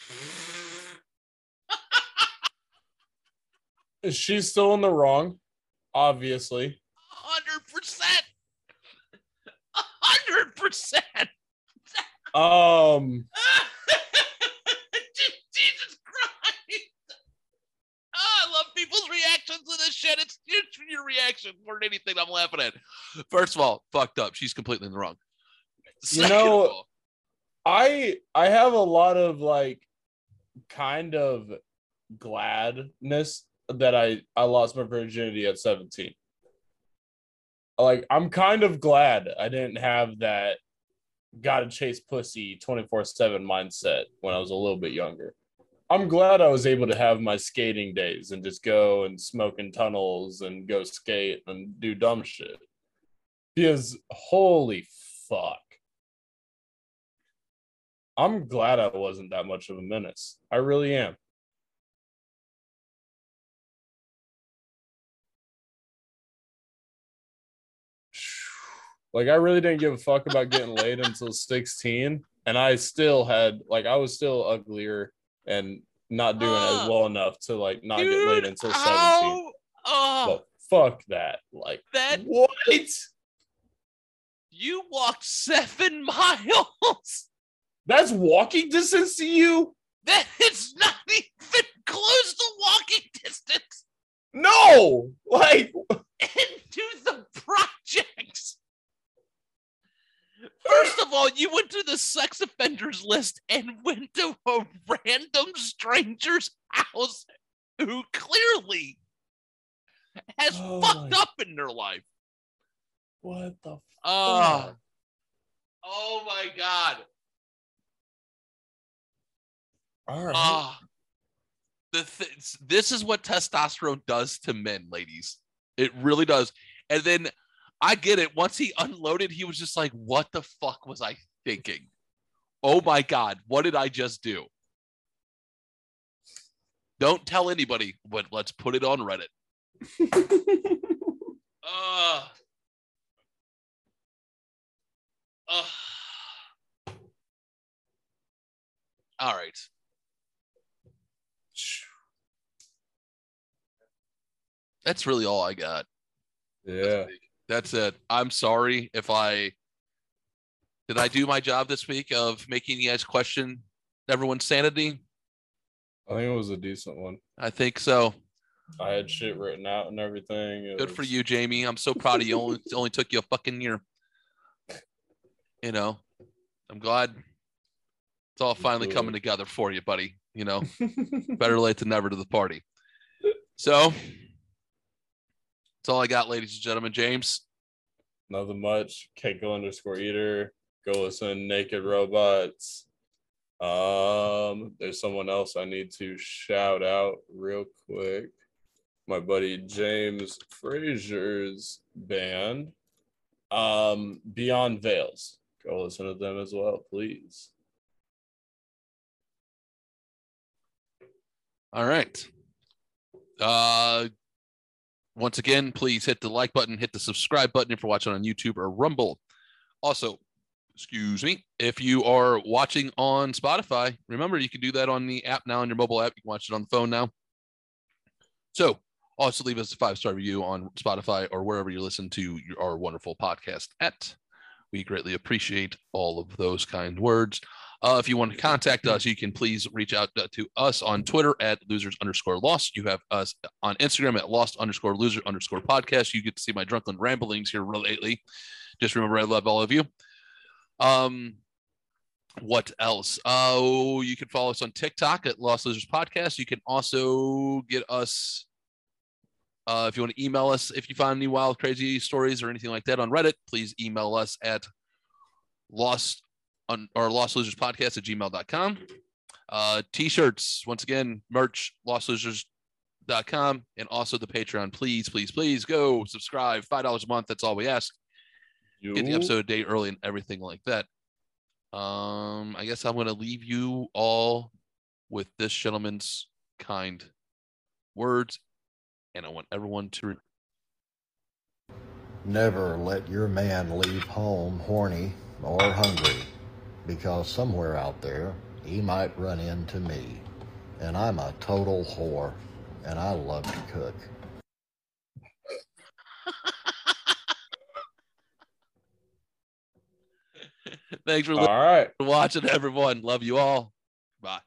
[laughs] She's still in the wrong, obviously. hundred percent, hundred percent. Um, [laughs] Jesus Christ! Oh, I love people's reactions to this shit. It's, it's your reaction more than anything I'm laughing at. First of all, fucked up. She's completely in the wrong. You know- all, I I have a lot of like kind of gladness that I I lost my virginity at 17. Like I'm kind of glad I didn't have that gotta chase pussy 24/7 mindset when I was a little bit younger. I'm glad I was able to have my skating days and just go and smoke in tunnels and go skate and do dumb shit. Because holy fuck. I'm glad I wasn't that much of a menace. I really am. Like I really didn't give a fuck about getting laid until 16 and I still had like I was still uglier and not doing as Uh, well enough to like not get dude, laid until 17. how- Oh, But fuck that. Like that what? you walked seven [laughs] miles. That's walking distance to you? That is not even close to walking distance No. Like [laughs] into the projects. First of all, you went to the sex offenders list and went to a random stranger's house who clearly has Oh fucked my- up in their life. what the Oh, fuck? oh my god. All right. Ah, the th- this is what testosterone does to men, ladies. It really does. And then I get it. Once he unloaded, he was just like, "What the fuck was I thinking? Oh my god, what did I just do?" Don't tell anybody, but let's put it on Reddit. [laughs] Uh, uh, all right. That's really all I got. yeah. That's it. I'm sorry if I did I do my job this week of making you guys question everyone's sanity. I think it was a decent one. I think so. I had shit written out and everything. It Good for you, Jamie. I'm so proud of you. Only, it [laughs] only took you a fucking year. You know, I'm glad it's all finally coming together for you, buddy. You know, [laughs] better late than never to the party. So that's all I got, ladies and gentlemen. James, Nothing much. Keiko underscore eater. Go listen Naked Robots. Um, there's someone else I need to shout out real quick. My buddy James Frazier's band. Um, Beyond Veils. Go listen to them as well, please. all right. Uh, once again, please hit the like button, hit the subscribe button if you're watching on YouTube or Rumble. Also, excuse me, if you are watching on Spotify, remember you can do that on the app now on your mobile app. You can watch it on the phone now. So, also leave us a five star review on Spotify or wherever you listen to our wonderful podcast at. We greatly appreciate all of those kind words. Uh, if you want to contact us, you can please reach out uh, to us on Twitter at losers underscore lost. You have us on Instagram at lost underscore loser underscore podcast. You get to see my drunken ramblings here lately. Just remember, I love all of you. Um, what else? Oh, you can follow us on TikTok at Lost Losers Podcast. You can also get us uh, if you want to email us, if you find any wild, crazy stories or anything like that on Reddit, please email us at lost on our lost losers podcast at gmail.com. Uh, t-shirts, once again, merch, lostlosers.com, and also the Patreon. Please, please, please go subscribe. Five dollars a month. That's all we ask. Get the episode a day early and everything like that. Um, I guess I'm gonna leave you all with this gentleman's kind words, and I want everyone to re- Never let your man leave home horny or hungry, because somewhere out there he might run into me. And I'm a total whore, and I love to cook. [laughs] Thanks for All right. watching, everyone. Love you all. Bye.